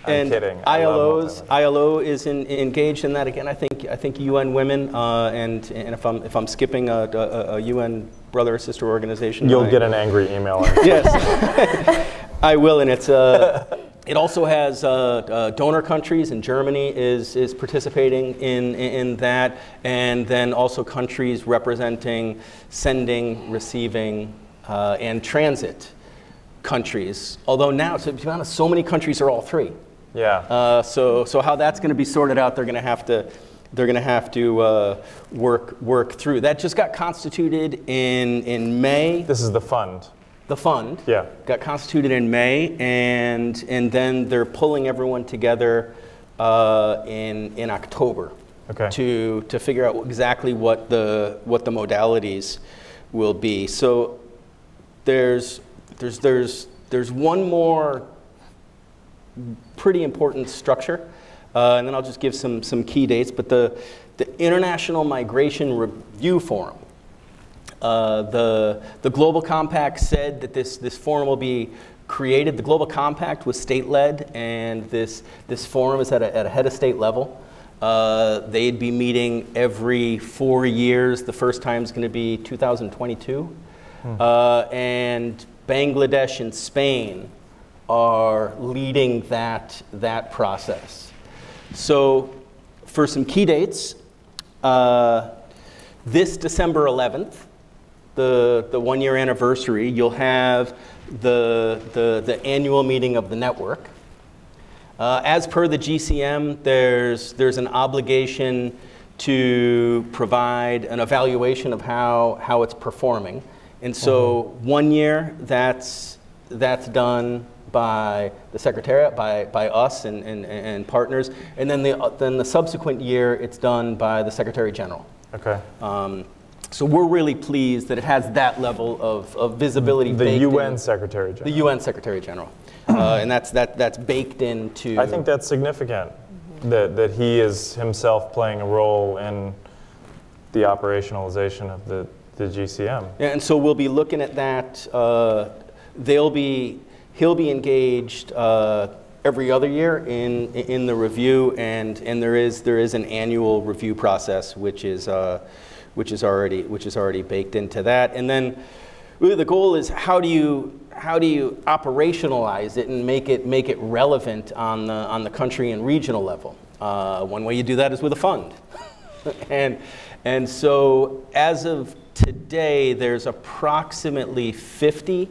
I'm and kidding. ILO's ILO is in, engaged in that again. I think I think UN Women uh, and and if I'm if I'm skipping a, a, a UN brother or sister organization, you'll I, get an angry email. [laughs] [laughs] yes, I will, and it's uh, [laughs] it also has uh, uh, donor countries, and Germany is, is participating in, in that, and then also countries representing sending, receiving, uh, and transit countries. Although now, to be honest, so many countries are all three. Yeah. Uh, so, so how that's going to be sorted out, they're going to have to, they're going to have to uh, work work through. That just got constituted in in May. This is the fund. The fund Yeah. got constituted in May, and and then they're pulling everyone together uh, in in October Okay. to to figure out exactly what the what the modalities will be. So there's there's there's there's one more pretty important structure, uh, and then I'll just give some some key dates. But the the International Migration Review Forum. Uh, the, the Global Compact said that this, this forum will be created. The Global Compact was state led, and this, this forum is at a, at a head of state level. Uh, they'd be meeting every four years. The first time is going to be 2022. Uh, and Bangladesh and Spain are leading that, that process. So, for some key dates, uh, this December 11th, the, the one year anniversary, you'll have the, the, the annual meeting of the network. Uh, as per the GCM, there's, there's an obligation to provide an evaluation of how, how it's performing. And so, one year, that's, that's done by the Secretariat, by, by us and, and, and partners. And then the, then the subsequent year, it's done by the Secretary General. Okay. Um, so we're really pleased that it has that level of, of visibility. The UN in- Secretary General. The UN Secretary General, uh, and that's that that's baked into. I think that's significant that, that he is himself playing a role in the operationalization of the, the GCM. Yeah, and so we'll be looking at that. Uh, they'll be he'll be engaged uh, every other year in in the review, and and there is there is an annual review process which is uh, which is already which is already baked into that, and then really the goal is how do you how do you operationalize it and make it make it relevant on the on the country and regional level? Uh, one way you do that is with a fund, [laughs] and and so as of today, there's approximately 50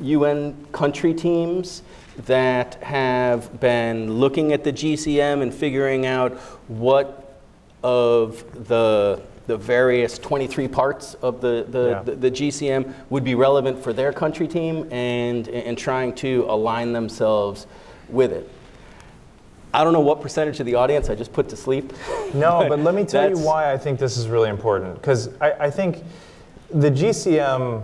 UN country teams that have been looking at the GCM and figuring out what of the, the various 23 parts of the, the, Yeah. the, the GCM would be relevant for their country team and, and trying to align themselves with it. I don't know what percentage of the audience I just put to sleep. [laughs] No, but let me [laughs] tell you why I think this is really important. Because I, I think the GCM,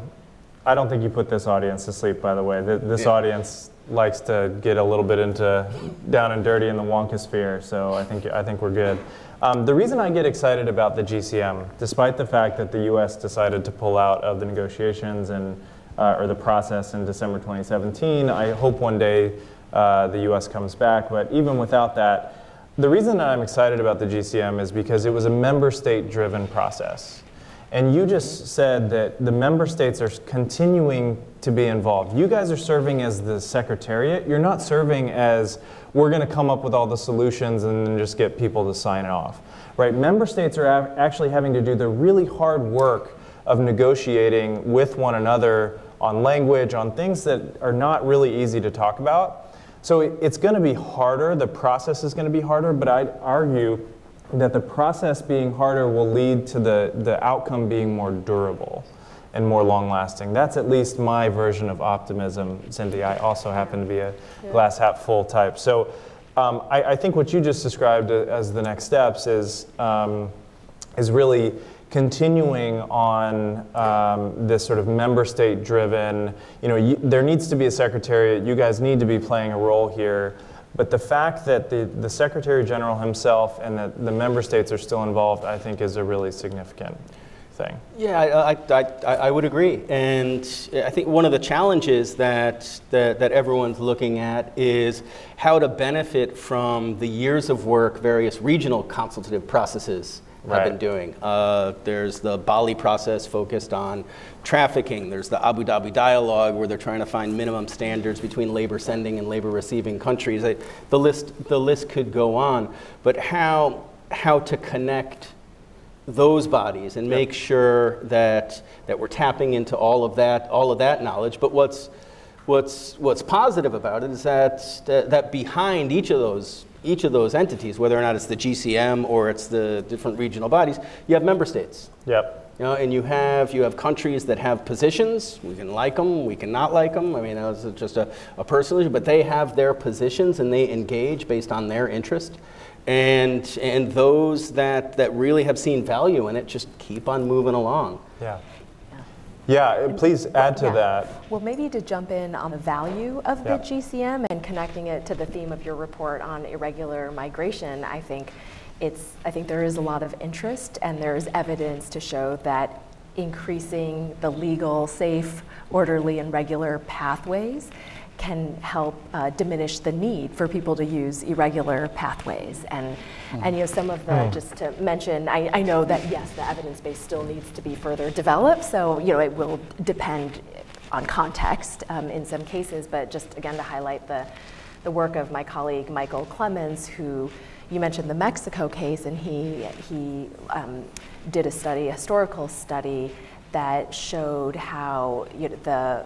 I don't think you put this audience to sleep, by the way. Th- This Yeah. audience likes to get a little bit into down and dirty in the Wonka sphere, so I think, I think we're good. Um, the reason I get excited about the GCM, despite the fact that the US decided to pull out of the negotiations and, uh, or the process in December 2017, I hope one day uh, the US comes back, but even without that, the reason I'm excited about the GCM is because it was a member state driven process. And you just said that the member states are continuing to be involved. You guys are serving as the secretariat. You're not serving as we're going to come up with all the solutions and then just get people to sign off. Right? Member states are av- actually having to do the really hard work of negotiating with one another on language, on things that are not really easy to talk about. So it- it's going to be harder, the process is going to be harder, but I'd argue that the process being harder will lead to the, the outcome being more durable and more long lasting. That's at least my version of optimism, Cindy. I also happen to be a glass half full type. So um, I, I think what you just described as the next steps is, um, is really continuing on um, this sort of member state driven, you know, you, there needs to be a secretariat, you guys need to be playing a role here. But the fact that the, the Secretary General himself and that the member states are still involved, I think, is a really significant thing. Yeah, I, I, I, I would agree. And I think one of the challenges that, that, that everyone's looking at is how to benefit from the years of work various regional consultative processes have been doing. Uh, there's the Bali process focused on trafficking. There's the Abu Dhabi dialogue where they're trying to find minimum standards between labor sending and labor receiving countries. I, the list the list could go on, but how how to connect those bodies and make sure that that we're tapping into all of that all of that knowledge. But what's what's what's positive about it is that that, that behind each of those each of those entities, whether or not it's the GCM or it's the different regional bodies, you have member states. Yep. You know, and you have you have countries that have positions. We can like them, we can not like them. I mean, that's just a, a personal issue. But they have their positions and they engage based on their interest. And and those that that really have seen value in it just keep on moving along. Yeah. Yeah, please add to Yeah. that. Well, maybe to jump in on the value of the Yeah. GCM and connecting it to the theme of your report on irregular migration, I think it's I think there is a lot of interest and there is evidence to show that increasing the legal, safe, orderly, and regular pathways can help uh, diminish the need for people to use irregular pathways. And, and you know, some of the, just to mention, I, I know that yes, the evidence base still needs to be further developed, so you know, it will depend on context um, in some cases, but just again to highlight the, the work of my colleague Michael Clemens, who you mentioned the Mexico case, and he, he um, did a study, a historical study, that showed how you know, the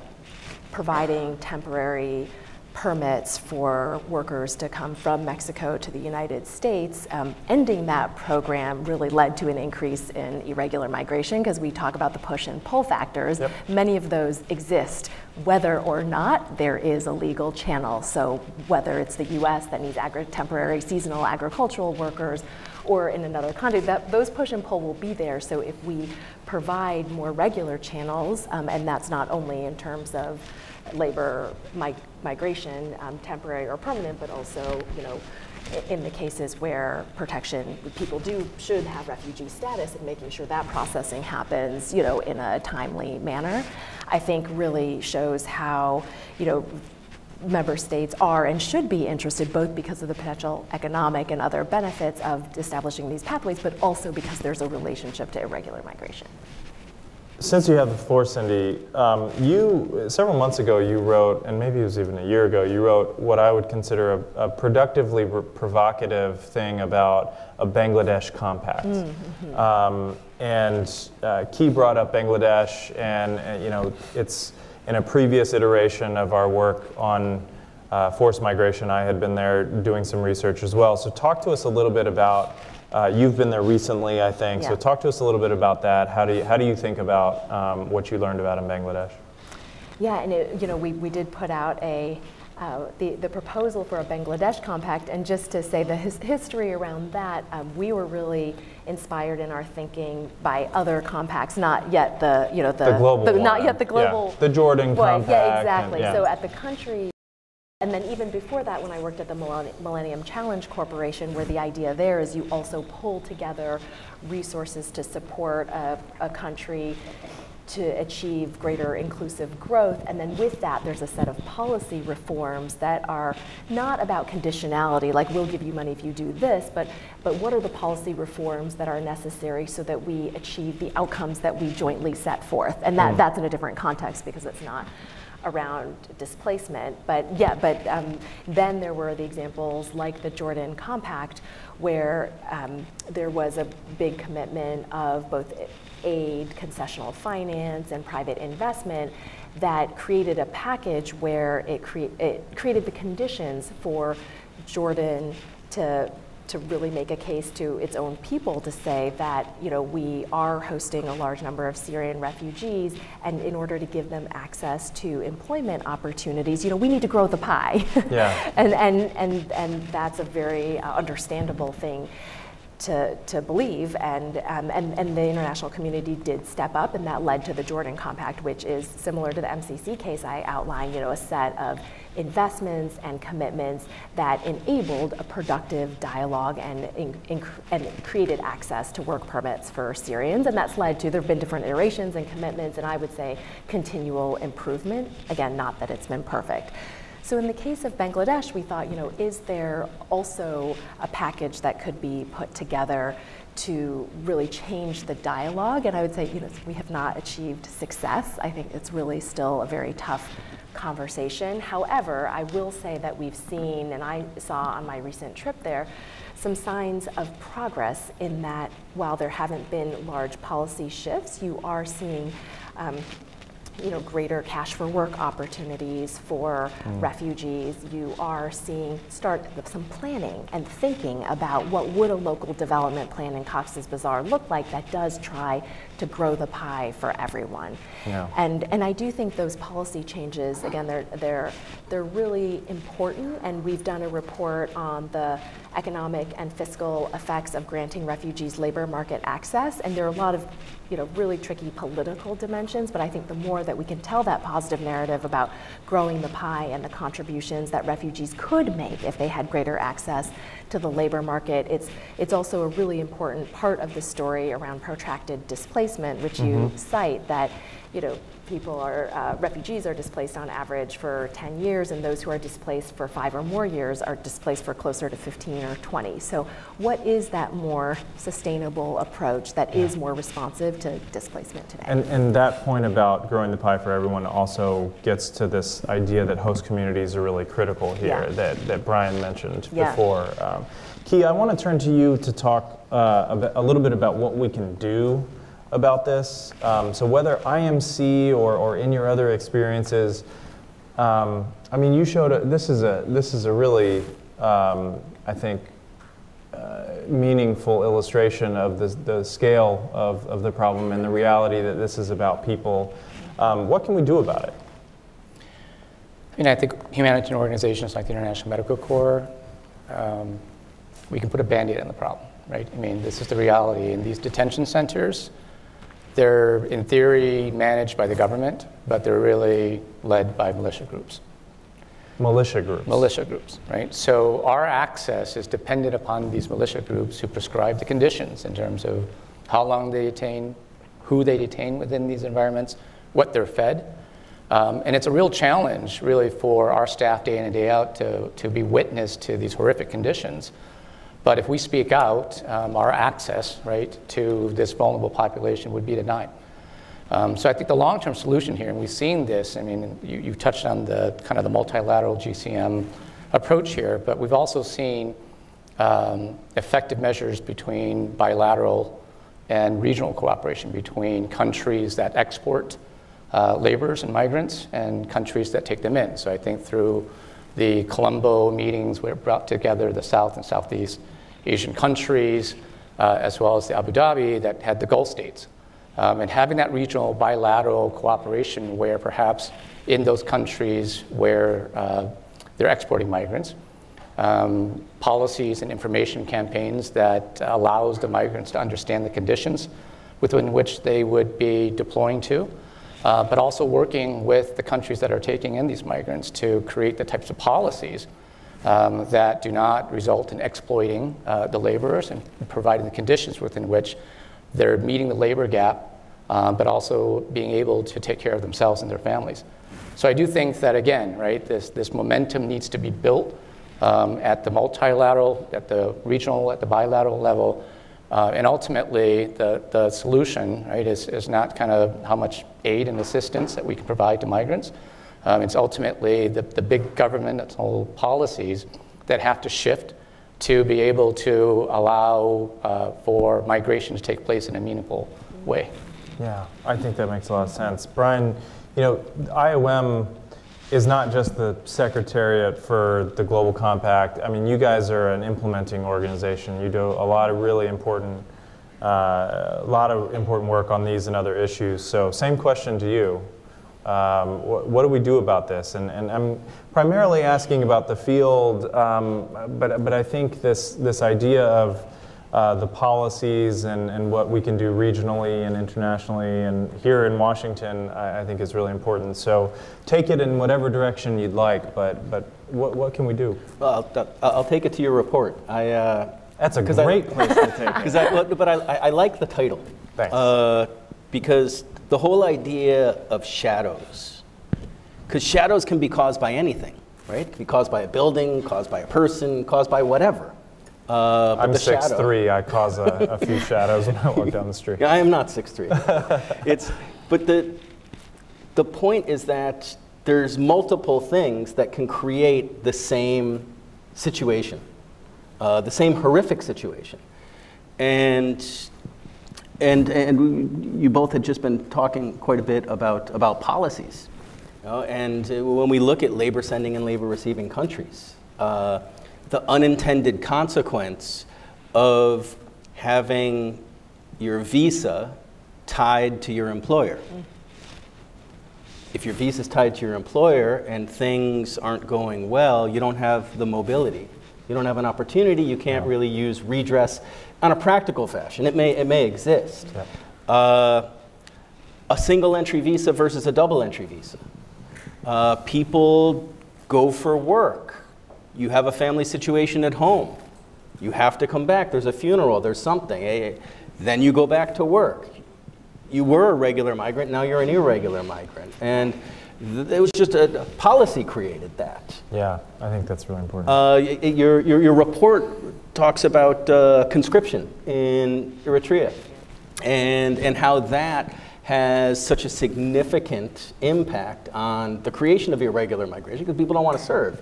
providing temporary permits for workers to come from Mexico to the United States, um, ending that program really led to an increase in irregular migration because we talk about the push and pull factors. Yep. Many of those exist whether or not there is a legal channel. So whether it's the US that needs agri- temporary seasonal agricultural workers or in another country, that those push and pull will be there. So if we provide more regular channels, um, and that's not only in terms of labor mi- migration, um, temporary or permanent, but also, you know, in the cases where protection, people do, should have refugee status and making sure that processing happens, you know, in a timely manner, I think really shows how, you know, member states are and should be interested both because of the potential economic and other benefits of establishing these pathways, but also because there's a relationship to irregular migration. Since you have the floor, Cindy, um, you several months ago you wrote, and maybe it was even a year ago, you wrote what I would consider a, a productively provocative thing about a Bangladesh compact. Um, and uh, Ky brought up Bangladesh, and uh, you know it's in a previous iteration of our work on uh, forced migration. I had been there doing some research as well. So talk to us a little bit about. Uh, you've been there recently, I think. So talk to us a little bit about that. How do you, how do you think about um, what you learned about in Bangladesh? Yeah, and it, you know, we, we did put out a uh, the, the proposal for a Bangladesh compact, and just to say the his, history around that, um, we were really inspired in our thinking by other compacts, not yet the you know the, The global not yet the Yeah. global The Jordan one. compact Yeah, and- exactly. yeah. So at the country and then even before that, when I worked at the Millennium Challenge Corporation, where the idea there is you also pull together resources to support a, a country to achieve greater inclusive growth. And then with that, there's a set of policy reforms that are not about conditionality, like we'll give you money if you do this, but, but what are the policy reforms that are necessary so that we achieve the outcomes that we jointly set forth? And that, that's in a different context because it's not around displacement. But yeah, but um, then there were the examples like the Jordan Compact, where um, there was a big commitment of both aid, concessional finance, and private investment that created a package where it, crea- it created the conditions for Jordan to to really make a case to its own people to say that you know we are hosting a large number of Syrian refugees and in order to give them access to employment opportunities you know we need to grow the pie Yeah. [laughs] and, and and and that's a very uh, understandable thing to, to believe, and, um, and, and the international community did step up, and that led to the Jordan Compact, which is similar to the MCC case I outlined, you know, a set of investments and commitments that enabled a productive dialogue and, and created access to work permits for Syrians, and that's led to, there have been different iterations and commitments, and I would say continual improvement, again, not that it's been perfect. So in the case of Bangladesh, we thought, you know, is there also a package that could be put together to really change the dialogue? And I would say, you know, we have not achieved success. I think it's really still a very tough conversation. However, I will say that we've seen, and I saw on my recent trip there, some signs of progress in that while there haven't been large policy shifts, you are seeing um, you know, greater cash for work opportunities for mm. refugees. You are seeing start some planning and thinking about what would a local development plan in Cox's Bazar look like that does try to grow the pie for everyone. Yeah. And and I do think those policy changes again they're they're they're really important and we've done a report on the economic and fiscal effects of granting refugees labor market access and there are a lot of you know, really tricky political dimensions, but I think the more that we can tell that positive narrative about growing the pie and the contributions that refugees could make if they had greater access to the labor market, it's, it's also a really important part of the story around protracted displacement, which mm-hmm. you cite that, you know, people are, uh, refugees are displaced on average for 10 years, and those who are displaced for five or more years are displaced for closer to 15 or 20. So, what is that more sustainable approach that is more responsive to displacement today? And, and that point about growing the pie for everyone also gets to this idea that host communities are really critical here, yeah. that, that Brian mentioned yeah. before. Um, Ky, I want to turn to you to talk uh, a, bit, a little bit about what we can do about this. Um, so whether IMC or, or in your other experiences, um, I mean, you showed a, this is a this is a really um, I think uh, meaningful illustration of the, the scale of, of the problem and the reality that this is about people. Um, what can we do about it? I mean, I think humanitarian organizations like the International Medical Corps, um, we can put a band-aid on the problem, right? I mean, this is the reality. In these detention centers, they're, in theory, managed by the government, but they're really led by militia groups. Militia groups. Militia groups, right? So our access is dependent upon these militia groups who prescribe the conditions in terms of how long they detain, who they detain within these environments, what they're fed. Um, and it's a real challenge, really, for our staff day in and day out to, to be witness to these horrific conditions. But if we speak out, um, our access, right, to this vulnerable population would be denied. Um, so I think the long-term solution here, and we've seen this. I mean, you, you touched on the kind of the multilateral GCM approach here, but we've also seen um, effective measures between bilateral and regional cooperation between countries that export uh, laborers and migrants and countries that take them in. So I think through the Colombo meetings, we brought together the South and Southeast Asian countries, uh, as well as the Abu Dhabi that had the Gulf states. Um, and having that regional bilateral cooperation where perhaps in those countries where uh, they're exporting migrants, um, policies and information campaigns that allows the migrants to understand the conditions within which they would be deploying to, uh, but also working with the countries that are taking in these migrants to create the types of policies um, that do not result in exploiting uh, the laborers and providing the conditions within which they're meeting the labor gap, um, but also being able to take care of themselves and their families. So I do think that, again, right, this, this momentum needs to be built um, at the multilateral, at the regional, at the bilateral level. Uh, and ultimately, the, the solution right, is, is not kind of how much aid and assistance that we can provide to migrants, um, it's ultimately the, the big governmental policies that have to shift to be able to allow uh, for migration to take place in a meaningful way. Yeah, I think that makes a lot of sense. Brian, you know, IOM is not just the secretariat for the Global Compact. I mean, you guys are an implementing organization. You do a lot of really important, uh, a lot of important work on these and other issues. So, same question to you. Um, what, what, do we do about this? And, and I'm primarily asking about the field, um, but, but I think this, this idea of uh, the policies and, and what we can do regionally and internationally and here in Washington, I, I, think is really important. So take it in whatever direction you'd like, but, but what, what can we do? Well, I'll, I'll take it to your report. I, uh, That's a great [laughs] I, place to take it. I, but I, I like the title. Thanks. Uh, because the whole idea of shadows, because shadows can be caused by anything. right? It could be caused by a building, caused by a person, caused by whatever. Uh, I'm six shadow- three. I cause a, a few shadows when I walk down the street. [laughs] Yeah, I am not 6'3". [laughs] it's, but the, the point is that there's multiple things that can create the same situation, uh, the same horrific situation. And, and, and you both had just been talking quite a bit about, about policies. you know, and uh, when we look at labor sending and labor receiving countries, uh, the unintended consequence of having your visa tied to your employer. If your visa is tied to your employer and things aren't going well, you don't have the mobility. You don't have an opportunity. You can't really use redress on a practical fashion. It may, it may exist. Uh, a single entry visa versus a double entry visa. Uh, people go for work. You have a family situation at home. You have to come back. There's a funeral, there's something. Eh, Then you go back to work. You were a regular migrant, now you're an irregular migrant. And it was just a, a policy created that. Yeah, I think that's really important. Uh, your, your, your report talks about uh, conscription in Eritrea and, and how that has such a significant impact on the creation of irregular migration because people don't want to serve.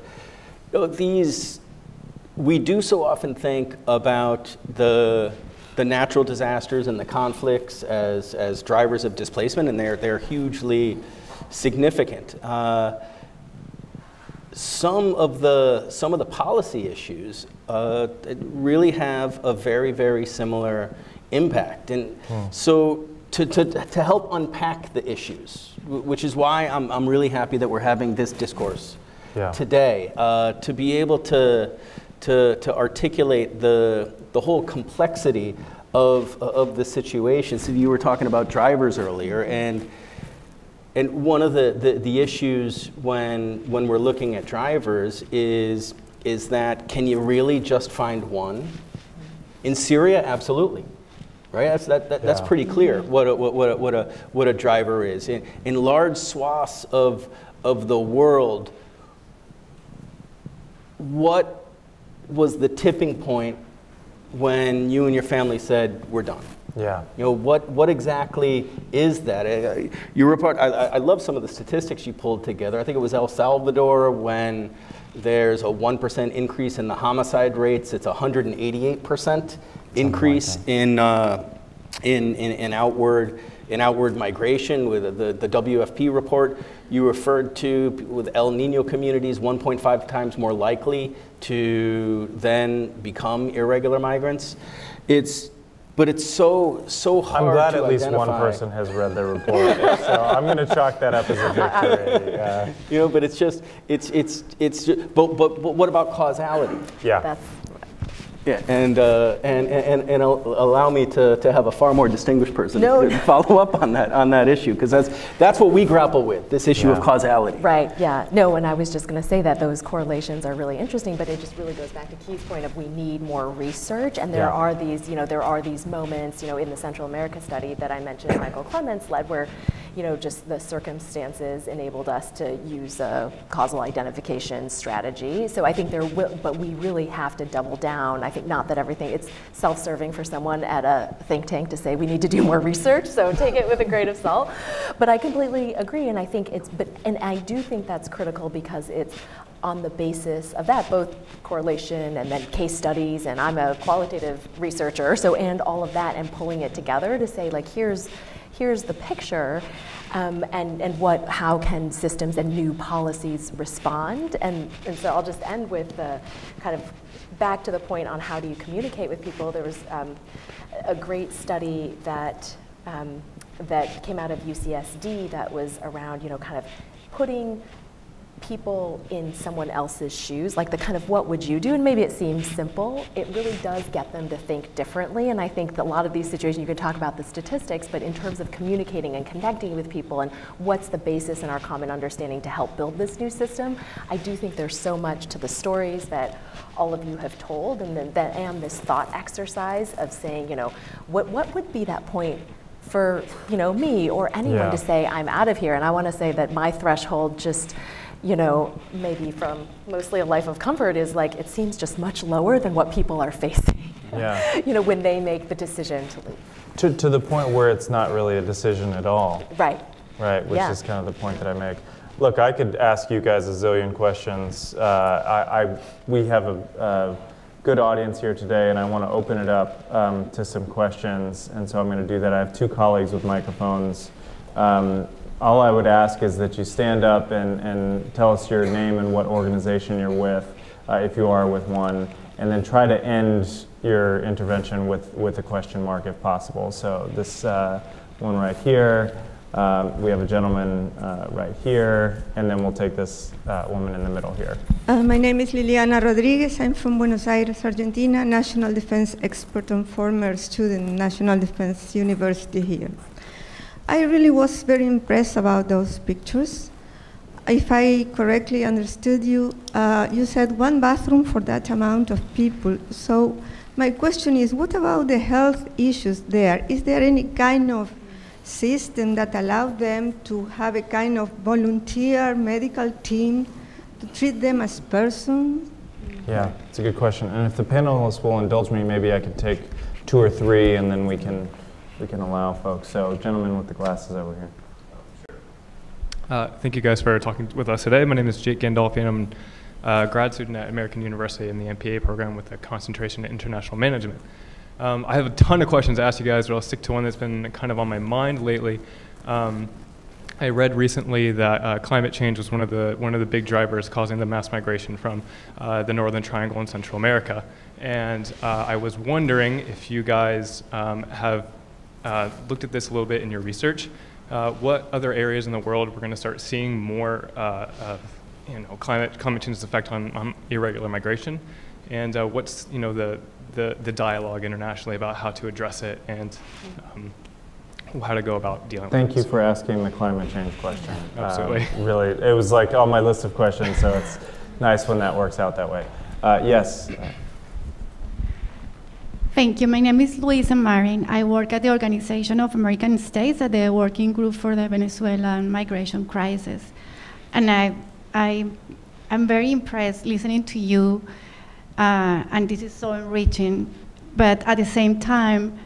These, we do so often think about the, the natural disasters and the conflicts as, as drivers of displacement, and they're, they're hugely significant. Uh, some of the some of the policy issues uh, really have a very very similar impact, and so to, to, to help unpack the issues, which is why I'm, I'm really happy that we're having this discourse Yeah. today, uh, to be able to to, to articulate the the whole complexity of of the situation. So you were talking about drivers earlier, and and one of the, the, the issues when, when we're looking at drivers is, is that can you really just find one? In Syria, absolutely. Right? That's, that, that, that's pretty clear what a, what, what, a, what, a, what a driver is. In, in large swaths of, of the world, what was the tipping point when you and your family said, we're done? Yeah. You know, what, what exactly is that? Uh, Your report, I, I I love some of the statistics you pulled together. I think it was El Salvador when there's a 1% increase in the homicide rates, it's a 188% increase in, uh, in, in, in outward in outward migration with the, the WFP report you referred to with El Nino communities 1.5 times more likely to then become irregular migrants. It's but it's so so hard. I'm glad to at least one person has read the report, so I'm going to chalk that up as a victory. Yeah. [laughs] You know, but it's just it's it's it's just, but, but but what about causality? yeah. That's Yeah, and, uh, and, and, and allow me to, to have a far more distinguished person No. to [laughs] follow up on that, on that issue, because that's, that's what we grapple with, this issue of causality. Right, yeah. No, and I was just going to say that those correlations are really interesting, but it just really goes back to Keith's point of we need more research, and there Yeah. are these, you know, there are these moments, you know, in the Central America study that I mentioned Michael Clemens led where, you know, just the circumstances enabled us to use a causal identification strategy. So I think there will, but we really have to double down. I think not that everything, it's self-serving for someone at a think tank to say we need to do more research, so take it with a grain of salt. But I completely agree, and I think it's, but, and I do think that's critical because it's on the basis of that, both correlation and then case studies, and I'm a qualitative researcher, so and all of that, and pulling it together to say like, here's, here's the picture, um, and, and what, how can systems and new policies respond? And, and so I'll just end with the kind of back to the point on how do you communicate with people. There was um, a great study that um, that came out of UCSD that was around, you know, kind of putting people in someone else's shoes, like the kind of what would you do? And maybe it seems simple. It really does get them to think differently. And I think that a lot of these situations, you can talk about the statistics, but in terms of communicating and connecting with people and what's the basis in our common understanding to help build this new system, I do think there's so much to the stories that all of you have told and then that and this thought exercise of saying, you know, what, what would be that point for, you know, me or anyone Yeah. to say I'm out of here. And I want to say that my threshold just you know, maybe from mostly a life of comfort is like it seems just much lower than what people are facing. Yeah. [laughs] you know, when they make the decision to leave. To, to the point where it's not really a decision at all. Right. Right, which Yeah. is kind of the point that I make. Look, I could ask you guys a zillion questions. Uh, I, I, we have a, a good audience here today, and I want to open it up um, to some questions, and so I'm going to do that. I have two colleagues with microphones. Um, all I would ask is that you stand up and, and tell us your name and what organization you're with, uh, if you are with one, and then try to end your intervention with, with a question mark if possible. So this uh, one right here. Um, we have a gentleman uh, right here, and then we'll take this uh, woman in the middle here. Uh, my name is Liliana Rodriguez. I'm from Buenos Aires, Argentina, national defense expert and former student, National Defense University here. I really was very impressed about those pictures. If I correctly understood you, uh, you said one bathroom for that amount of people. So my question is, what about the health issues there? Is there any kind of system that allow them to have a kind of volunteer medical team to treat them as persons? Yeah, it's a good question. And if the panelists will indulge me, maybe I could take two or three, and then we can we can allow folks. So, gentleman with the glasses over here. Uh, thank you guys for talking with us today. My name is Jake Gandolfi, and I'm a grad student at American University in the MPA program with a concentration in international management. Um, I have a ton of questions to ask you guys, but I'll stick to one that's been kind of on my mind lately. Um, I read recently that uh, climate change was one of the one of the big drivers causing the mass migration from uh, the Northern Triangle in Central America, and uh, I was wondering if you guys um, have uh, looked at this a little bit in your research. Uh, what other areas in the world we're going to start seeing more uh, of, you know, climate climate change's effect on, on irregular migration, and uh, what's you know the, the the dialogue internationally about how to address it and um, how to go about dealing Thank with you for asking the climate change question. Absolutely. Um, [laughs] really, it was like on my list of questions, so it's nice when that works out that way. Uh, yes. Thank you. My name is Luisa Marin. I work at the Organization of American States at the Working Group for the Venezuelan Migration Crisis. And I, I, I'm very impressed listening to you, uh, and this is so enriching. But at the same time,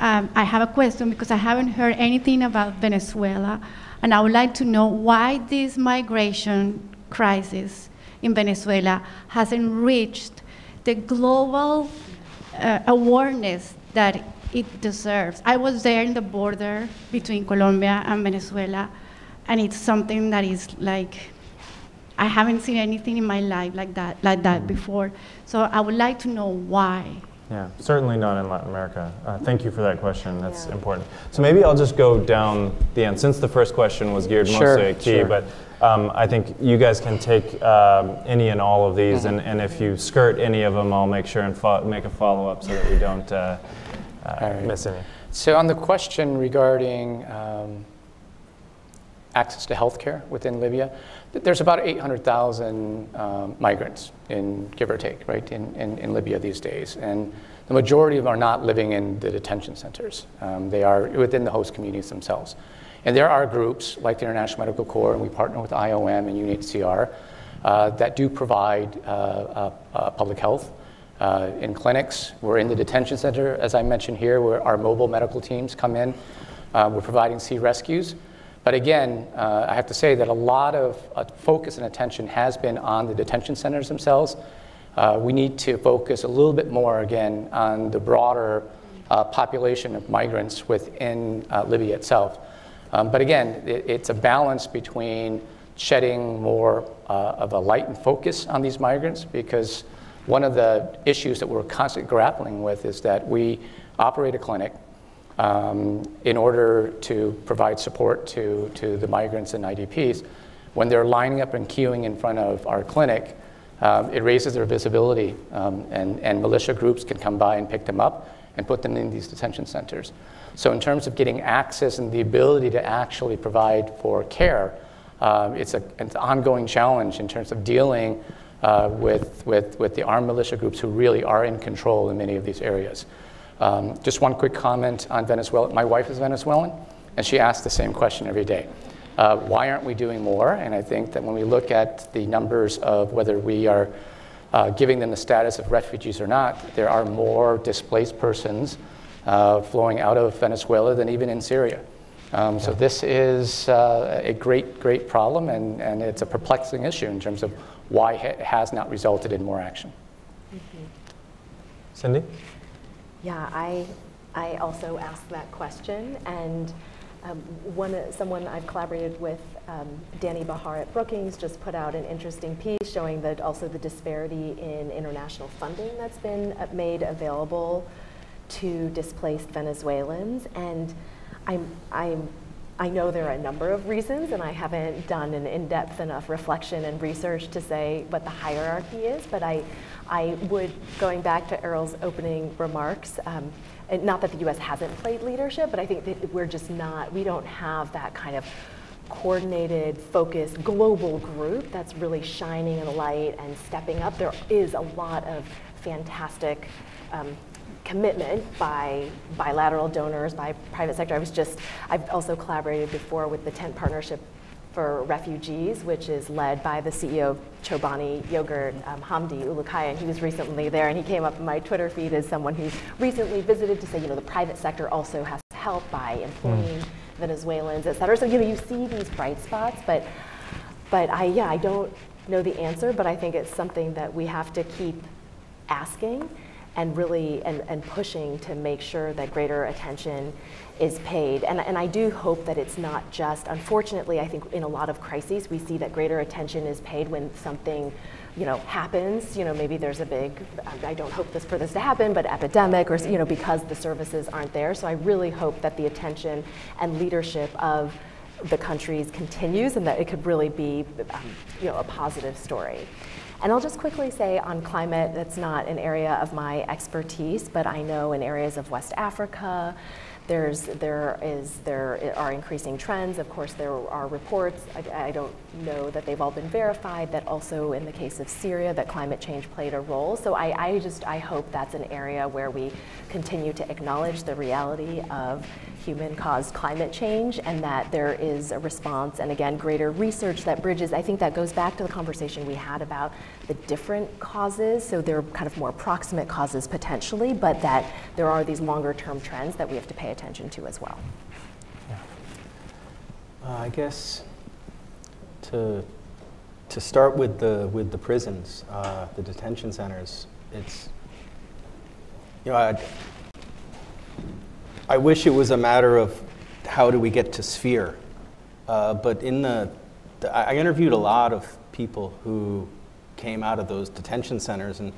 um, I have a question because I haven't heard anything about Venezuela, and I would like to know why this migration crisis in Venezuela hasn't reached the global uh, awareness that it deserves. I was there in the border between Colombia and Venezuela, and it's something that is like I haven't seen anything in my life like that, like that before. So I would like to know why. Yeah, certainly not in Latin America. Uh, thank you for that question. That's Yeah. important. So maybe I'll just go down the end since the first question was geared Sure, mostly at Ky, sure. but um, I think you guys can take um, any and all of these, and, and if you skirt any of them, I'll make sure and fo- make a follow up so that we don't uh, uh, right. miss any. So on the question regarding um, access to healthcare within Libya, th- there's about 800,000 um, migrants, in give or take, right, in, in, in Libya these days, and the majority of them are not living in the detention centers. Um, they are within the host communities themselves, and there are groups like the International Medical Corps, and we partner with IOM and UNHCR uh, that do provide uh, uh, uh, public health uh, in clinics. We're in the detention center, as I mentioned here, where our mobile medical teams come in. Uh, we're providing sea rescues. But again, uh, I have to say that a lot of uh, focus and attention has been on the detention centers themselves. Uh, we need to focus a little bit more, again, on the broader uh, population of migrants within uh, Libya itself. Um, but again, it, it's a balance between shedding more uh, of a light and focus on these migrants because one of the issues that we're constantly grappling with is that we operate a clinic um, in order to provide support to, to the migrants and IDPs. When they're lining up and queuing in front of our clinic, um, it raises their visibility, um, and, and militia groups can come by and pick them up and put them in these detention centers. So, in terms of getting access and the ability to actually provide for care, um, it's, a, it's an ongoing challenge in terms of dealing uh, with, with, with the armed militia groups who really are in control in many of these areas. Um, just one quick comment on Venezuela. My wife is Venezuelan, and she asks the same question every day. Uh, why aren't we doing more? And I think that when we look at the numbers of whether we are uh, giving them the status of refugees or not, there are more displaced persons uh, flowing out of Venezuela than even in Syria. Um, so this is uh, a great, great problem, and, and it's a perplexing issue in terms of why it has not resulted in more action. Mm-hmm. Cindy? Yeah, I, I also asked that question, and um, one, someone I've collaborated with, um, Dany Bahar at Brookings, just put out an interesting piece showing that also the disparity in international funding that's been uh, made available to displaced Venezuelans. And I'm, I'm, I know there are a number of reasons, and I haven't done an in-depth enough reflection and research to say what the hierarchy is, but I, I would, going back to Erol's opening remarks, um, not that the US hasn't played leadership, but I think that we're just not, we don't have that kind of coordinated, focused, global group that's really shining a light and stepping up. There is a lot of fantastic um, commitment by bilateral donors, by private sector. I was just, I've also collaborated before with the Tent Partnership for refugees, which is led by the CEO of Chobani Yogurt, um, Hamdi Ulukaya, and he was recently there, and he came up in my Twitter feed as someone who recently visited to say, you know, the private sector also has to help by employing mm. Venezuelans, et cetera. So, you know, you see these bright spots, but, but I, yeah, I don't know the answer, but I think it's something that we have to keep asking and really and, and pushing to make sure that greater attention is paid. And, and I do hope that it's not just, unfortunately, I think in a lot of crises, we see that greater attention is paid when something you know, happens, you know, maybe there's a big, I don't hope this for this to happen, but epidemic or, you know, because the services aren't there. So I really hope that the attention and leadership of the countries continues and that it could really be, um, you know, a positive story. And I'll just quickly say on climate, that's not an area of my expertise, but I know in areas of West Africa, there's, there, is, there are increasing trends. Of course, there are reports, I, I, don't know that they've all been verified, that also in the case of Syria, that climate change played a role. So I, I just, I hope that's an area where we continue to acknowledge the reality of human-caused climate change and that there is a response and again, greater research that bridges. I think that goes back to the conversation we had about the different causes, so there are kind of more proximate causes potentially, but that there are these longer term trends that we have to pay attention to as well. Yeah. Uh, I guess to, to start with the, with the prisons, uh, the detention centers, it's, you know, I, I wish it was a matter of how do we get to sphere. Uh, but in the, the, I interviewed a lot of people who came out of those detention centers. And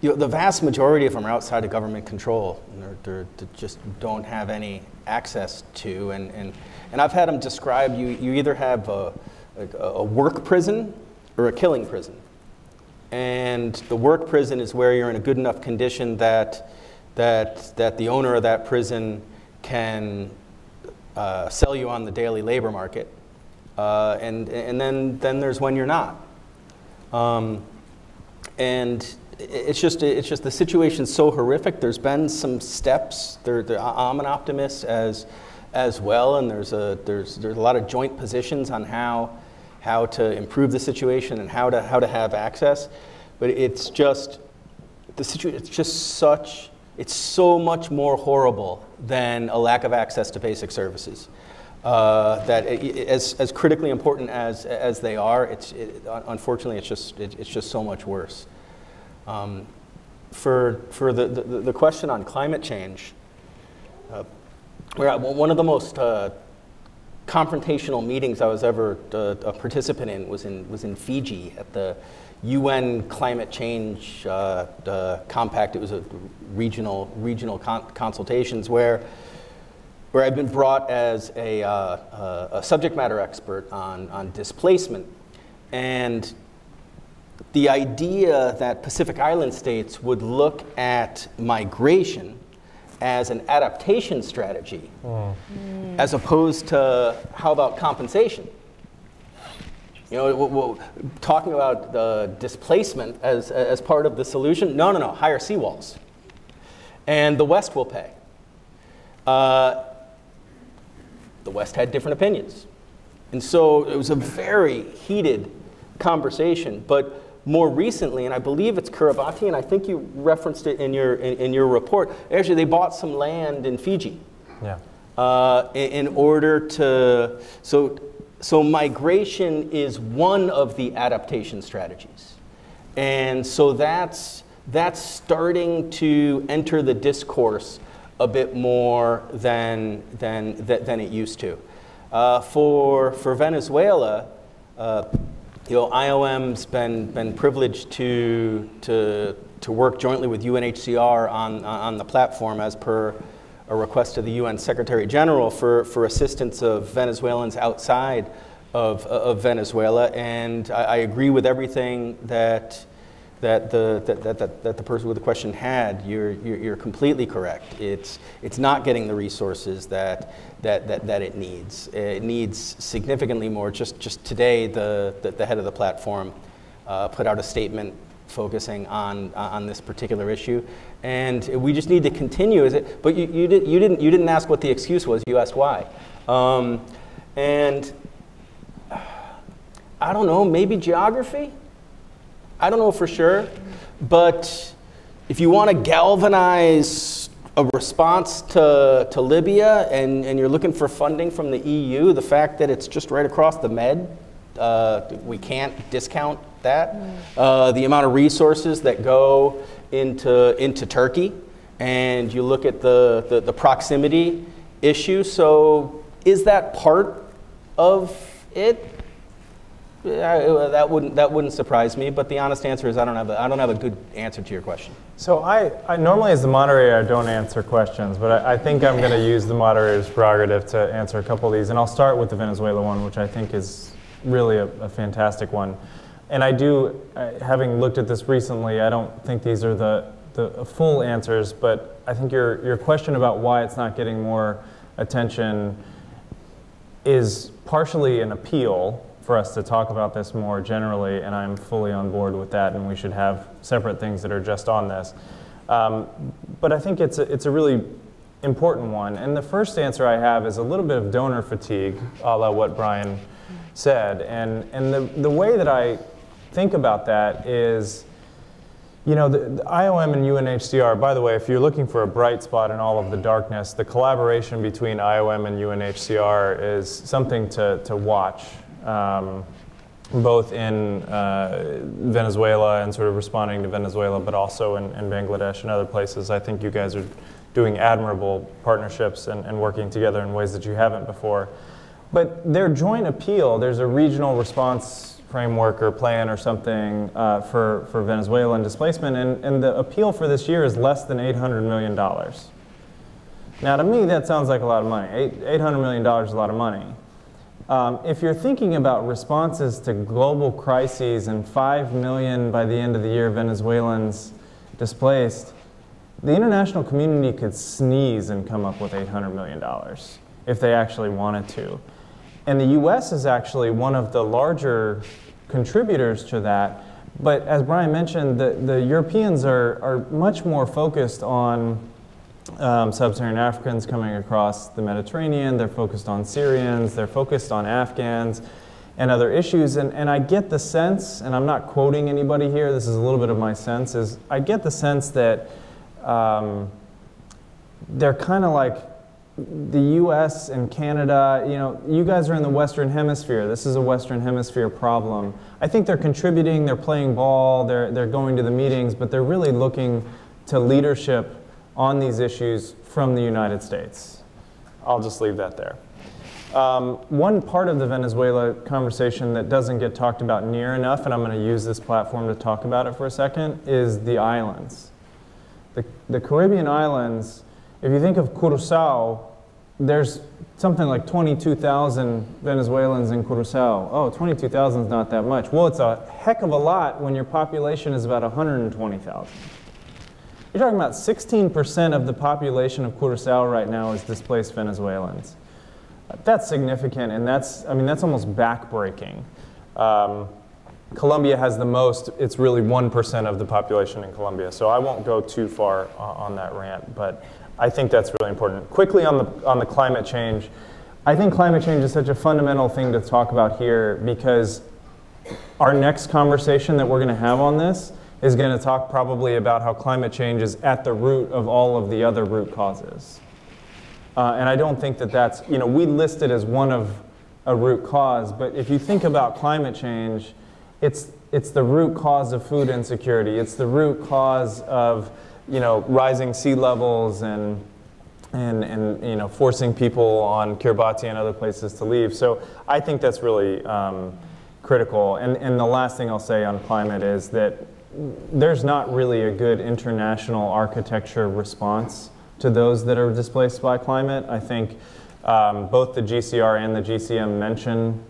you know, the vast majority of them are outside of government control. And they're, they just don't have any access to. And, and, and I've had them describe you, you either have a, a, a work prison or a killing prison. And the work prison is where you're in a good enough condition that, that, that the owner of that prison can uh, sell you on the daily labor market. Uh, and and then, then there's when you're not. Um, and it's just, it's just the situation's so horrific. There's been some steps. There, there, I'm an optimist as, as well, and there's a, there's, there's a lot of joint positions on how, how to improve the situation and how to, how to have access. But it's just, the situation, it's just such, it's so much more horrible than a lack of access to basic services uh, that it, as, as critically important as, as they are, it's, it, unfortunately, it's just, it, it's just so much worse. Um, for for the, the, the, question on climate change, uh, one of the most uh, confrontational meetings I was ever uh, a participant in was in, was in Fiji at the UN Climate Change uh, Compact. It was a regional, regional con- consultations where where I've been brought as a, uh, a subject matter expert on, on displacement. And the idea that Pacific Island states would look at migration as an adaptation strategy, mm. as opposed to how about compensation? You know, we're, we're talking about the displacement as, as part of the solution. No, no, no, higher seawalls. And the West will pay. Uh, the West had different opinions. And so it was a very heated conversation. But more recently, and I believe it's Kiribati, and I think you referenced it in your, in, in your report, actually, they bought some land in Fiji. Yeah. Uh, in, in order to, so, so migration is one of the adaptation strategies. And so that's, that's starting to enter the discourse a bit more than, than, than it used to. Uh, for, for Venezuela, uh, you know, IOM's been, been privileged to, to, to work jointly with UNHCR on, on the platform as per a request to the UN Secretary General for, for assistance of Venezuelans outside of, of Venezuela. And I, I agree with everything that, that, the, that, that, that, the person with the question had. You're, you're, you're completely correct. It's, it's not getting the resources that, that, that, that it needs. It needs significantly more. Just, just today, the, the, the head of the platform uh, put out a statement focusing on, on this particular issue. And we just need to continue. Is it, but you, you, did, you, didn't, you didn't ask what the excuse was, you asked why. Um, and I don't know, maybe geography? I don't know for sure. But if you want to galvanize a response to, to Libya and, and you're looking for funding from the EU, the fact that it's just right across the Med, uh, we can't discount that. Uh, the amount of resources that go into, into Turkey, and you look at the, the, the proximity issue. So, is that part of it? That wouldn't that wouldn't surprise me. But the honest answer is I don't have a, I don't have a good answer to your question. So I, I normally as the moderator I don't answer questions, but I, I think I'm going to use the moderator's prerogative to answer a couple of these, and I'll start with the Venezuela one, which I think is really a, a fantastic one. And I do, having looked at this recently, I don't think these are the the full answers, but I think your your question about why it's not getting more attention is partially an appeal for us to talk about this more generally, and I'm fully on board with that, and we should have separate things that are just on this. Um, but I think it's a, it's a really important one. And the first answer I have is a little bit of donor fatigue, a la what Brian said. And, and the, the way that I think about that is, you know, the, the, IOM and UNHCR, by the way, if you're looking for a bright spot in all of the darkness, the collaboration between IOM and UNHCR is something to, to watch um, both in uh, Venezuela and sort of responding to Venezuela, but also in, in, Bangladesh and other places. I think you guys are doing admirable partnerships and, and working together in ways that you haven't before. But their joint appeal, there's a regional response framework or plan or something uh, for, for Venezuelan displacement, and, and the appeal for this year is less than $800 million. Now, to me, that sounds like a lot of money. $800 million is a lot of money. Um, if you're thinking about responses to global crises and 5 million by the end of the year Venezuelans displaced, the international community could sneeze and come up with $800 million if they actually wanted to. And the US is actually one of the larger contributors to that. But as Brian mentioned, the, the Europeans are, are much more focused on um, sub-Saharan Africans coming across the Mediterranean. They're focused on Syrians. They're focused on Afghans and other issues. And, and I get the sense, and I'm not quoting anybody here, this is a little bit of my sense, is I get the sense that um, they're kind of like the US and Canada, you know, you guys are in the Western Hemisphere. This is a Western Hemisphere problem. I think they're contributing, they're playing ball, they're, they're going to the meetings, but they're really looking to leadership on these issues from the United States. I'll just leave that there. Um, one part of the Venezuela conversation that doesn't get talked about near enough, and I'm going to use this platform to talk about it for a second, is the islands. The, the Caribbean islands, if you think of Curacao, there's something like 22,000 Venezuelans in Curacao. Oh, 22,000 is not that much. Well, it's a heck of a lot when your population is about 120,000. You're talking about 16% of the population of Curacao right now is displaced Venezuelans. That's significant, and that's, I mean, that's almost backbreaking. Um, Colombia has the most, it's really 1% of the population in Colombia. So I won't go too far on that rant, but I think that's really important. Quickly on the, on the climate change, I think climate change is such a fundamental thing to talk about here because our next conversation that we're going to have on this is going to talk probably about how climate change is at the root of all of the other root causes. Uh, and I don't think that that's, you know, we list it as one of a root cause, but if you think about climate change, it's, it's the root cause of food insecurity. It's the root cause of, you know, rising sea levels and, and, and you know, forcing people on Kiribati and other places to leave. So I think that's really um, critical. And, and the last thing I'll say on climate is that there's not really a good international architecture response to those that are displaced by climate. I think um, both the GCR and the GCM mention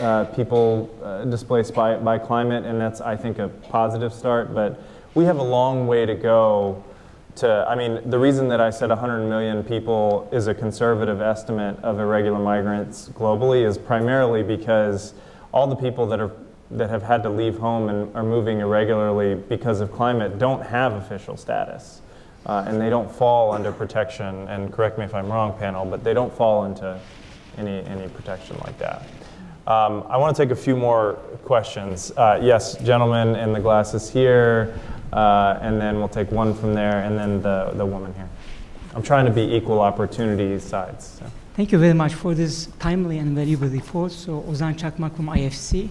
uh, people uh, displaced by, by climate, and that's, I think, a positive start. But we have a long way to go to, I mean, the reason that I said 100 million people is a conservative estimate of irregular migrants globally is primarily because all the people that are that have had to leave home and are moving irregularly because of climate don't have official status. Uh, and they don't fall under protection, and correct me if I'm wrong, panel, but they don't fall into any, any protection like that. Um, I want to take a few more questions. Uh, yes, gentlemen in the glasses here, uh, and then we'll take one from there, and then the, the woman here. I'm trying to be equal opportunity sides. So. Thank you very much for this timely and valuable report. So, Ozan Çakmak from IFC.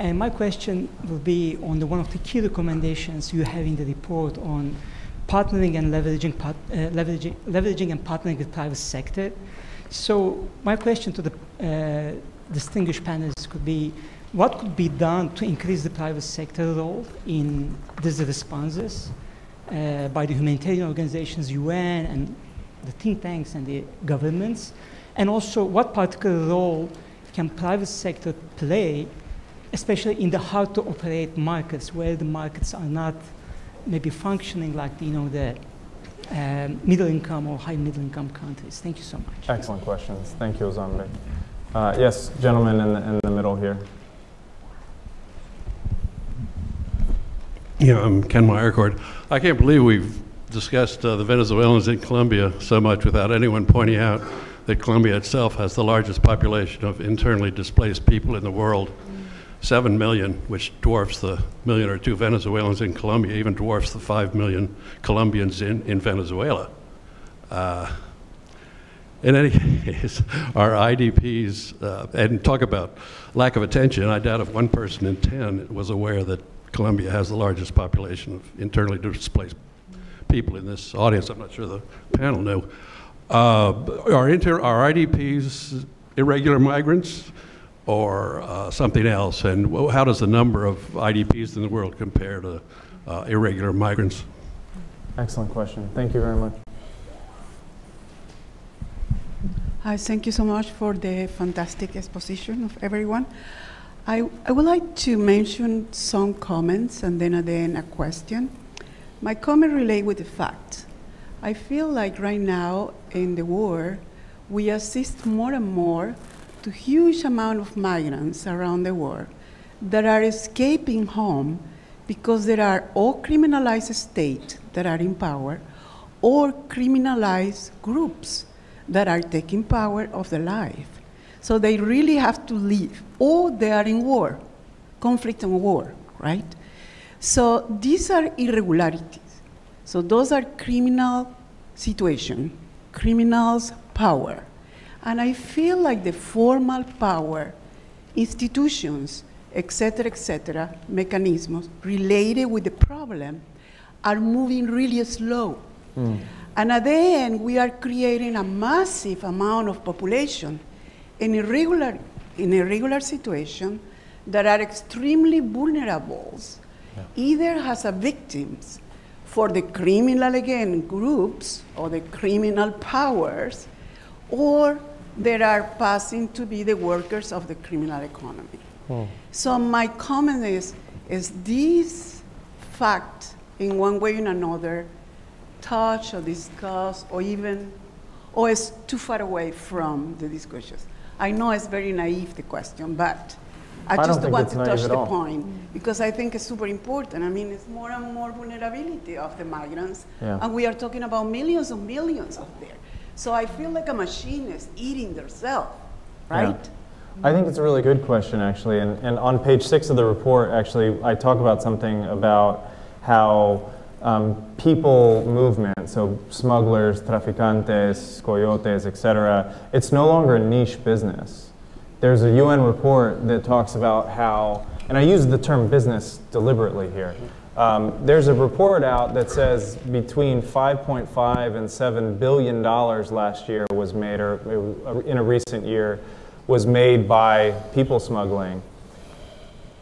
And my question will be on the, one of the key recommendations you have in the report on partnering and leveraging, part, uh, leveraging, leveraging and partnering with private sector. So my question to the uh, distinguished panelists could be, what could be done to increase the private sector role in these responses uh, by the humanitarian organizations, UN, and the think tanks and the governments? And also, what particular role can private sector play especially in the hard to operate markets where the markets are not maybe functioning like you know the um, middle income or high middle income countries. Thank you so much. Excellent questions. Thank you, Ozambe. Uh, yes, gentlemen in the, in the middle here. Yeah, I'm Ken Meyercord. I can't believe we've discussed uh, the Venezuelans in Colombia so much without anyone pointing out that Colombia itself has the largest population of internally displaced people in the world. 7 million, which dwarfs the million or two Venezuelans in Colombia, even dwarfs the 5 million Colombians in, in Venezuela. Uh, in any case, our IDPs, uh, and talk about lack of attention, I doubt if one person in 10 was aware that Colombia has the largest population of internally displaced people in this audience. I'm not sure the panel knew. Uh, are, inter- are IDPs irregular migrants? Or uh, something else? And how does the number of IDPs in the world compare to uh, irregular migrants? Excellent question. Thank you very much. Hi, thank you so much for the fantastic exposition of everyone. I, I would like to mention some comments and then again a question. My comment relate with the fact. I feel like right now in the war, we assist more and more to huge amount of migrants around the world that are escaping home because there are all criminalized states that are in power or criminalized groups that are taking power of the life. So they really have to leave, or they are in war, conflict and war, right? So these are irregularities. So those are criminal situation, criminals' power. And I feel like the formal power, institutions, etc., etc., mechanisms related with the problem are moving really slow. Mm. And at the end, we are creating a massive amount of population in irregular, in irregular situation that are extremely vulnerable, yeah. either as a victims for the criminal, again, groups or the criminal powers, or that are passing to be the workers of the criminal economy. Hmm. So my comment is, is this fact, in one way or another, touch or discuss or even, or is too far away from the discussions? I know it's very naive, the question, but I, I just want to touch the point because I think it's super important. I mean, it's more and more vulnerability of the migrants, yeah. and we are talking about millions and millions of there. So I feel like a machine is eating themselves. right? Yeah. I think it's a really good question, actually. And, and on page six of the report, actually, I talk about something about how um, people movement, so smugglers, traficantes, coyotes, etc., it's no longer a niche business. There's a UN report that talks about how, and I use the term business deliberately here. Um, there's a report out that says between 5.5 and 7 billion dollars last year was made, or in a recent year, was made by people smuggling.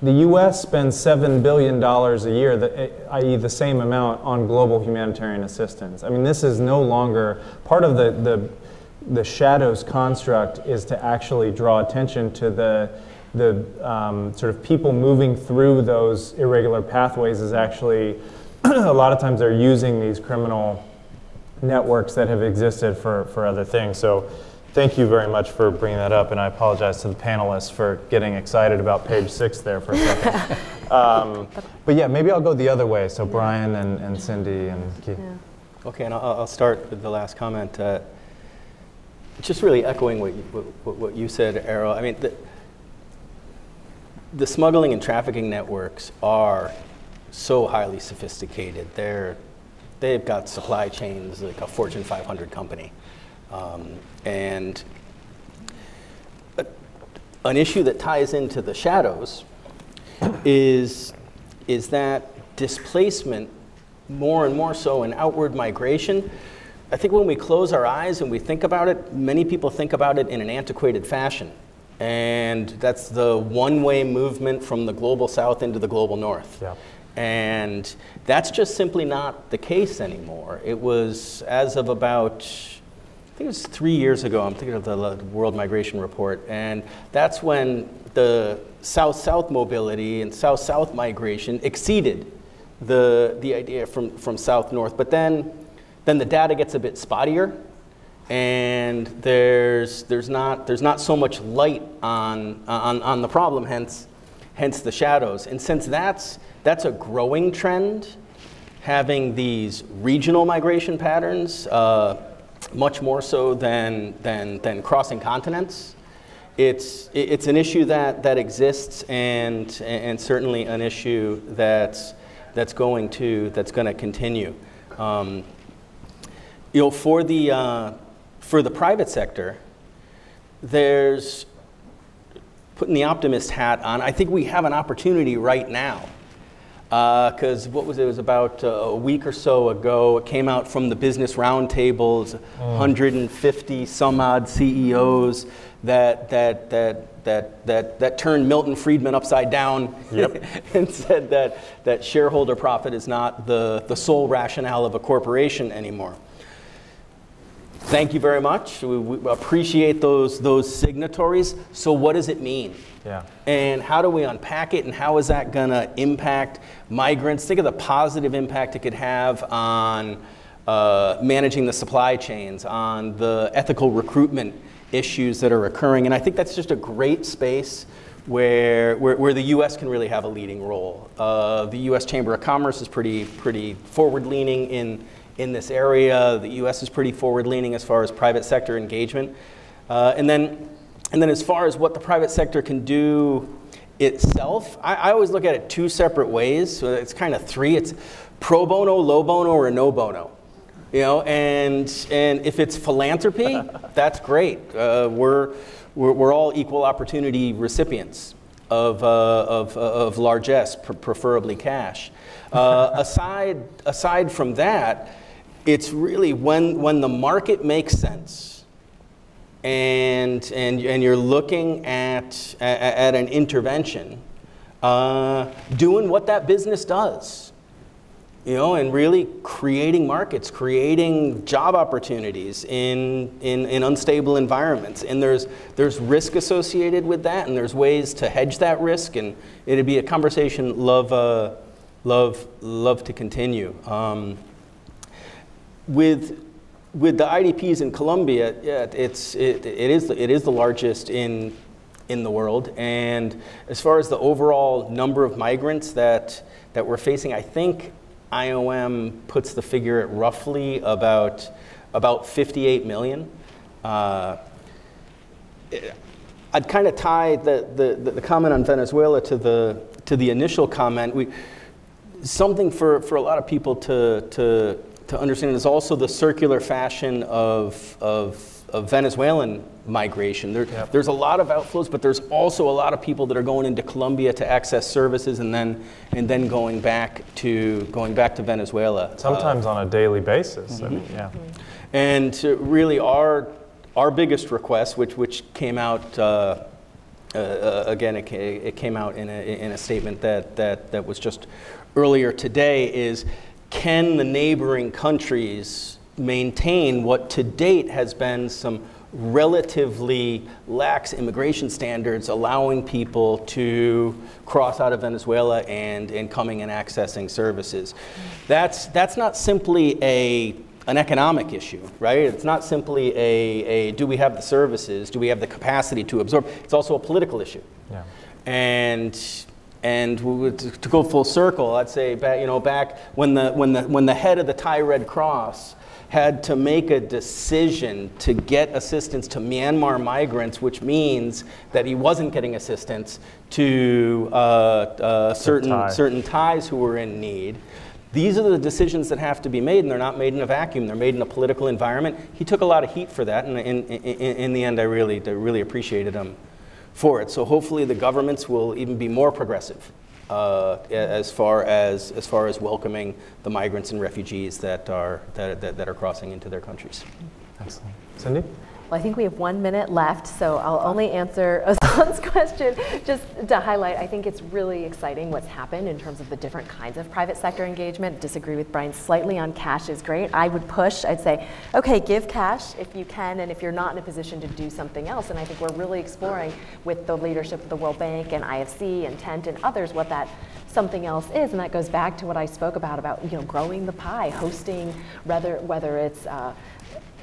The US spends $7 billion a year, i.e., the same amount, on global humanitarian assistance. I mean, this is no longer part of the, the, the shadows construct is to actually draw attention to the, the um, sort of people moving through those irregular pathways, is actually [clears throat] a lot of times they're using these criminal networks that have existed for, for other things. So thank you very much for bringing that up, and I apologize to the panelists for getting excited about page six there for a second. [laughs] um, but yeah, maybe I'll go the other way. So Brian and, and Cindy and Keith. Yeah. Okay, and I'll, I'll, start with the last comment. Uh, just really echoing what you, what, what you said, Erol. I mean, the, the smuggling and trafficking networks are so highly sophisticated. They're, they've got supply chains like a Fortune 500 company. Um, and a, an issue that ties into the shadows is, is that displacement, more and more so in outward migration. I think when we close our eyes and we think about it, many people think about it in an antiquated fashion. And that's the one way movement from the global south into the global north. Yeah. And that's just simply not the case anymore. It was as of about I think it was three years ago, I'm thinking of the World Migration Report, and that's when the south south mobility and south south migration exceeded the, the idea from, from south north. But then, then the data gets a bit spottier, and there's, there's, not, there's not so much light on, on, on the problem, hence, hence the shadows. And since that's, that's a growing trend, having these regional migration patterns, uh, much more so than, than, than crossing continents. It's, it's an issue that, that exists and, and certainly an issue that's, that's going to, that's going to continue. Um, you know, for the, uh, for the private sector, there's, putting the optimist hat on, I think we have an opportunity right now because uh, what was it? it was about uh, a week or so ago. It came out from the business roundtables, mm. 150 some odd CEOs that that that that that that turned Milton Friedman upside down yep. [laughs] and said that that shareholder profit is not the the sole rationale of a corporation anymore. Thank you very much. We, we appreciate those those signatories. So what does it mean? Yeah. And how do we unpack it and how is that going to impact migrants? Think of the positive impact it could have on uh, managing the supply chains, on the ethical recruitment issues that are occurring. And I think that's just a great space where, where, where the US can really have a leading role. Uh, the US Chamber of Commerce is pretty, pretty forward leaning in, in this area. The US is pretty forward leaning as far as private sector engagement. Uh, and then and then as far as what the private sector can do itself, I, I always look at it two separate ways. So it's kind of three. It's pro bono, low bono, or no bono. You know, and and if it's philanthropy, [laughs] that's great. Uh, we're, we're we're all equal opportunity recipients of uh, of of largesse, preferably cash. Uh, [laughs] aside aside from that, it's really when when the market makes sense and, and, and you're looking at, at, an intervention, uh, doing what that business does, you know, and really creating markets, creating job opportunities in, in, in unstable environments. And there's, there's risk associated with that, and there's ways to hedge that risk, and it'd be a conversation love, uh, love, love to continue. Um, with with the IDPs in Colombia, yeah, it's, it, it, is, it is the largest in, in the world. And as far as the overall number of migrants that, that we're facing, I think IOM puts the figure at roughly about, about 58 million. Uh, I'd kind of tie the, the, the comment on Venezuela to the, to the initial comment. We, something for, for a lot of people to, to, to understand is also the circular fashion of, of, of Venezuelan migration. There. There's a lot of outflows, but there's also a lot of people that are going into Colombia to access services and then, and then going, back to, going back to Venezuela. Sometimes uh, on a daily basis. Mm-hmm. I mean, yeah. And really, our, our biggest request, which, which came out uh, uh, again, it, it, came out in a, in a statement that, that, that was just earlier today, is can the neighboring countries maintain what to date has been some relatively lax immigration standards allowing people to cross out of Venezuela and, and coming and accessing services. That's, that's not simply a, an economic issue, right? It's not simply a, a do we have the services, do we have the capacity to absorb, it's also a political issue. Yeah. And and to go full circle, I'd say back, you know, back when the, when, the, when the head of the Thai Red Cross had to make a decision to get assistance to Myanmar migrants, which means that he wasn't getting assistance to uh, uh, certain, Thai. certain Thais who were in need. These are the decisions that have to be made, and they're not made in a vacuum. They're made in a political environment. He took a lot of heat for that, and in, in, in the end, I really, I really appreciated him for it. So hopefully, the governments will even be more progressive uh, as far as as far as welcoming the migrants and refugees that are that, that, that are crossing into their countries. Excellent, Cindy. Well, I think we have one minute left, so I'll only answer [laughs] Ozan's question just to highlight. I think it's really exciting what's happened in terms of the different kinds of private sector engagement. Disagree with Brian slightly on cash is great. I would push, I'd say, okay, give cash if you can, and if you're not in a position to do something else. And I think we're really exploring with the leadership of the World Bank and IFC and Tent and others what that something else is, and that goes back to what I spoke about about you know growing the pie, hosting whether whether it's uh,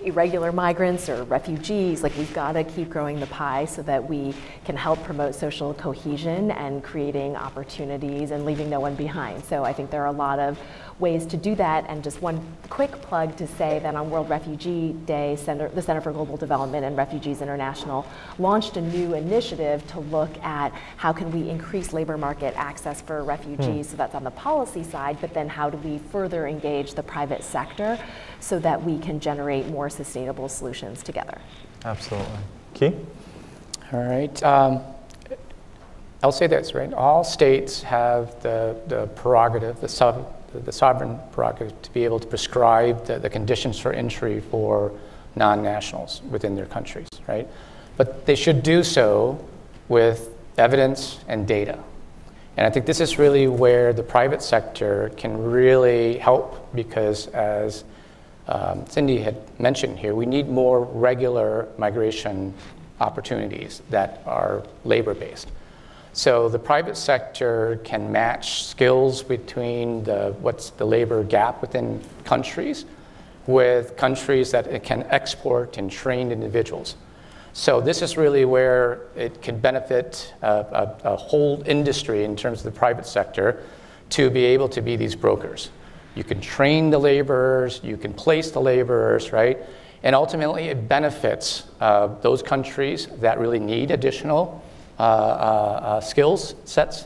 irregular migrants or refugees, like we've got to keep growing the pie so that we can help promote social cohesion and creating opportunities and leaving no one behind. So I think there are a lot of ways to do that. And just one quick plug to say that on World Refugee Day, Center, the Center for Global Development and Refugees International launched a new initiative to look at how can we increase labor market access for refugees. Hmm. So that's on the policy side, but then how do we further engage the private sector so that we can generate more sustainable solutions together. Absolutely. Ky? All right. Um, I'll say this, right? All states have the, the prerogative, the sub, the sovereign prerogative to be able to prescribe the, the conditions for entry for non-nationals within their countries, right? But they should do so with evidence and data. And I think this is really where the private sector can really help because as um, Cindy had mentioned here, we need more regular migration opportunities that are labor-based. So the private sector can match skills between the, what's the labor gap within countries with countries that it can export and train individuals. So this is really where it can benefit a, a, a whole industry in terms of the private sector to be able to be these brokers. You can train the laborers, you can place the laborers, right? And ultimately, it benefits uh, those countries that really need additional skills sets,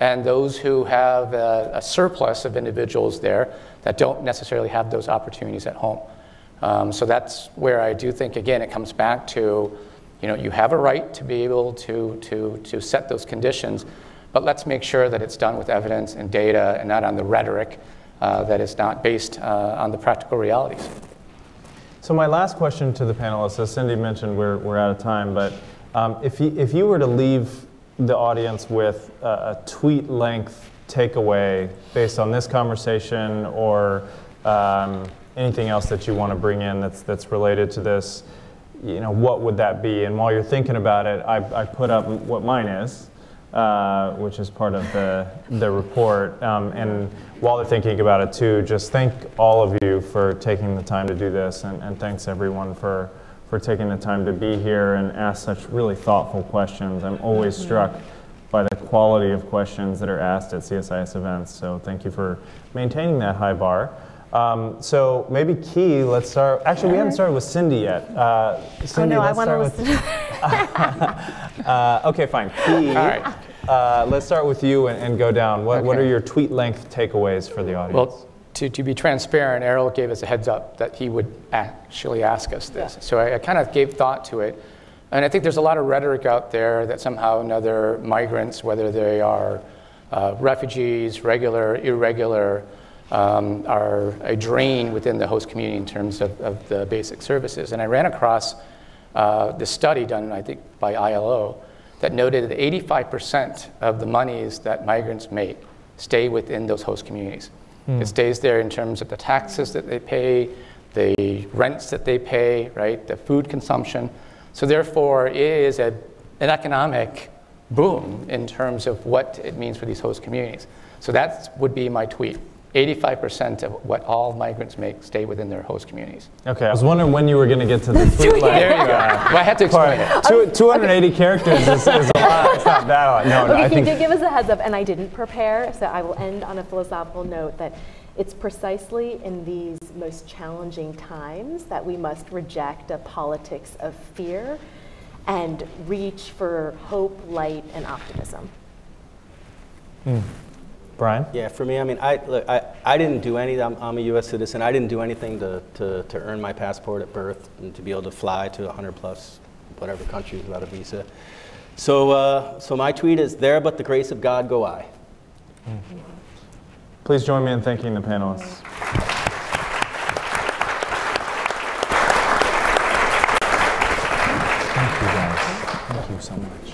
and those who have a, a, surplus of individuals there that don't necessarily have those opportunities at home. Um, so that's where I do think, again, it comes back to, you know, you have a right to be able to, to, to set those conditions, but let's make sure that it's done with evidence and data and not on the rhetoric uh, that is not based uh, on the practical realities. So my last question to the panelists, as Cindy mentioned, we're, we're out of time, but um, if, you, if you were to leave the audience with a, a tweet length takeaway based on this conversation or um, anything else that you want to bring in that's, that's related to this, you know, what would that be? And while you're thinking about it, I, I put up what mine is, uh, which is part of the, the report. Um, and while they're thinking about it too, just thank all of you for taking the time to do this, and, and thanks everyone for for taking the time to be here and ask such really thoughtful questions. I'm always mm-hmm. struck by the quality of questions that are asked at CSIS events. So thank you for maintaining that high bar. Um, so maybe Ky, let's start. Actually, we haven't started with Cindy yet. Uh, Cindy, oh no, I want to listen. [laughs] uh, okay, fine. [laughs] P, All right. uh, let's start with you and, and go down. What, what are your tweet length takeaways for the audience? Well, to, to be transparent, Erol gave us a heads up that he would actually ask us this. So I, I kind of gave thought to it. And I think there's a lot of rhetoric out there that somehow another migrants, whether they are uh, refugees, regular, irregular, um, are a drain within the host community in terms of, of the basic services. And I ran across uh, the study done, I think, by ILO that noted that 85% of the monies that migrants make stay within those host communities. It hmm. stays there in terms of the taxes that they pay, the rents that they pay, right, the food consumption. So therefore, it is a, an economic boom in terms of what it means for these host communities. So that would be my tweet. 85% of what all migrants make stay within their host communities. okay, I was wondering when you were going to get to the [laughs] tweet length. There you go. Well, I had to explain it. Two, 280 characters is, is a lot. It's not that [laughs] lot. No, no, Okay, I he think did give us a heads up, and I didn't prepare, so I will end on a philosophical note that it's precisely in these most challenging times that we must reject a politics of fear and reach for hope, light, and optimism. Hmm. Brian. Yeah, for me, I mean, I, look, I, I didn't do any, I'm, I'm a US citizen. I didn't do anything to, to, to earn my passport at birth and to be able to fly to 100 plus whatever countries without a visa. So, uh, so my tweet is there, but the grace of God go I. Please join me in thanking the panelists. Thank you guys. Thank you so much.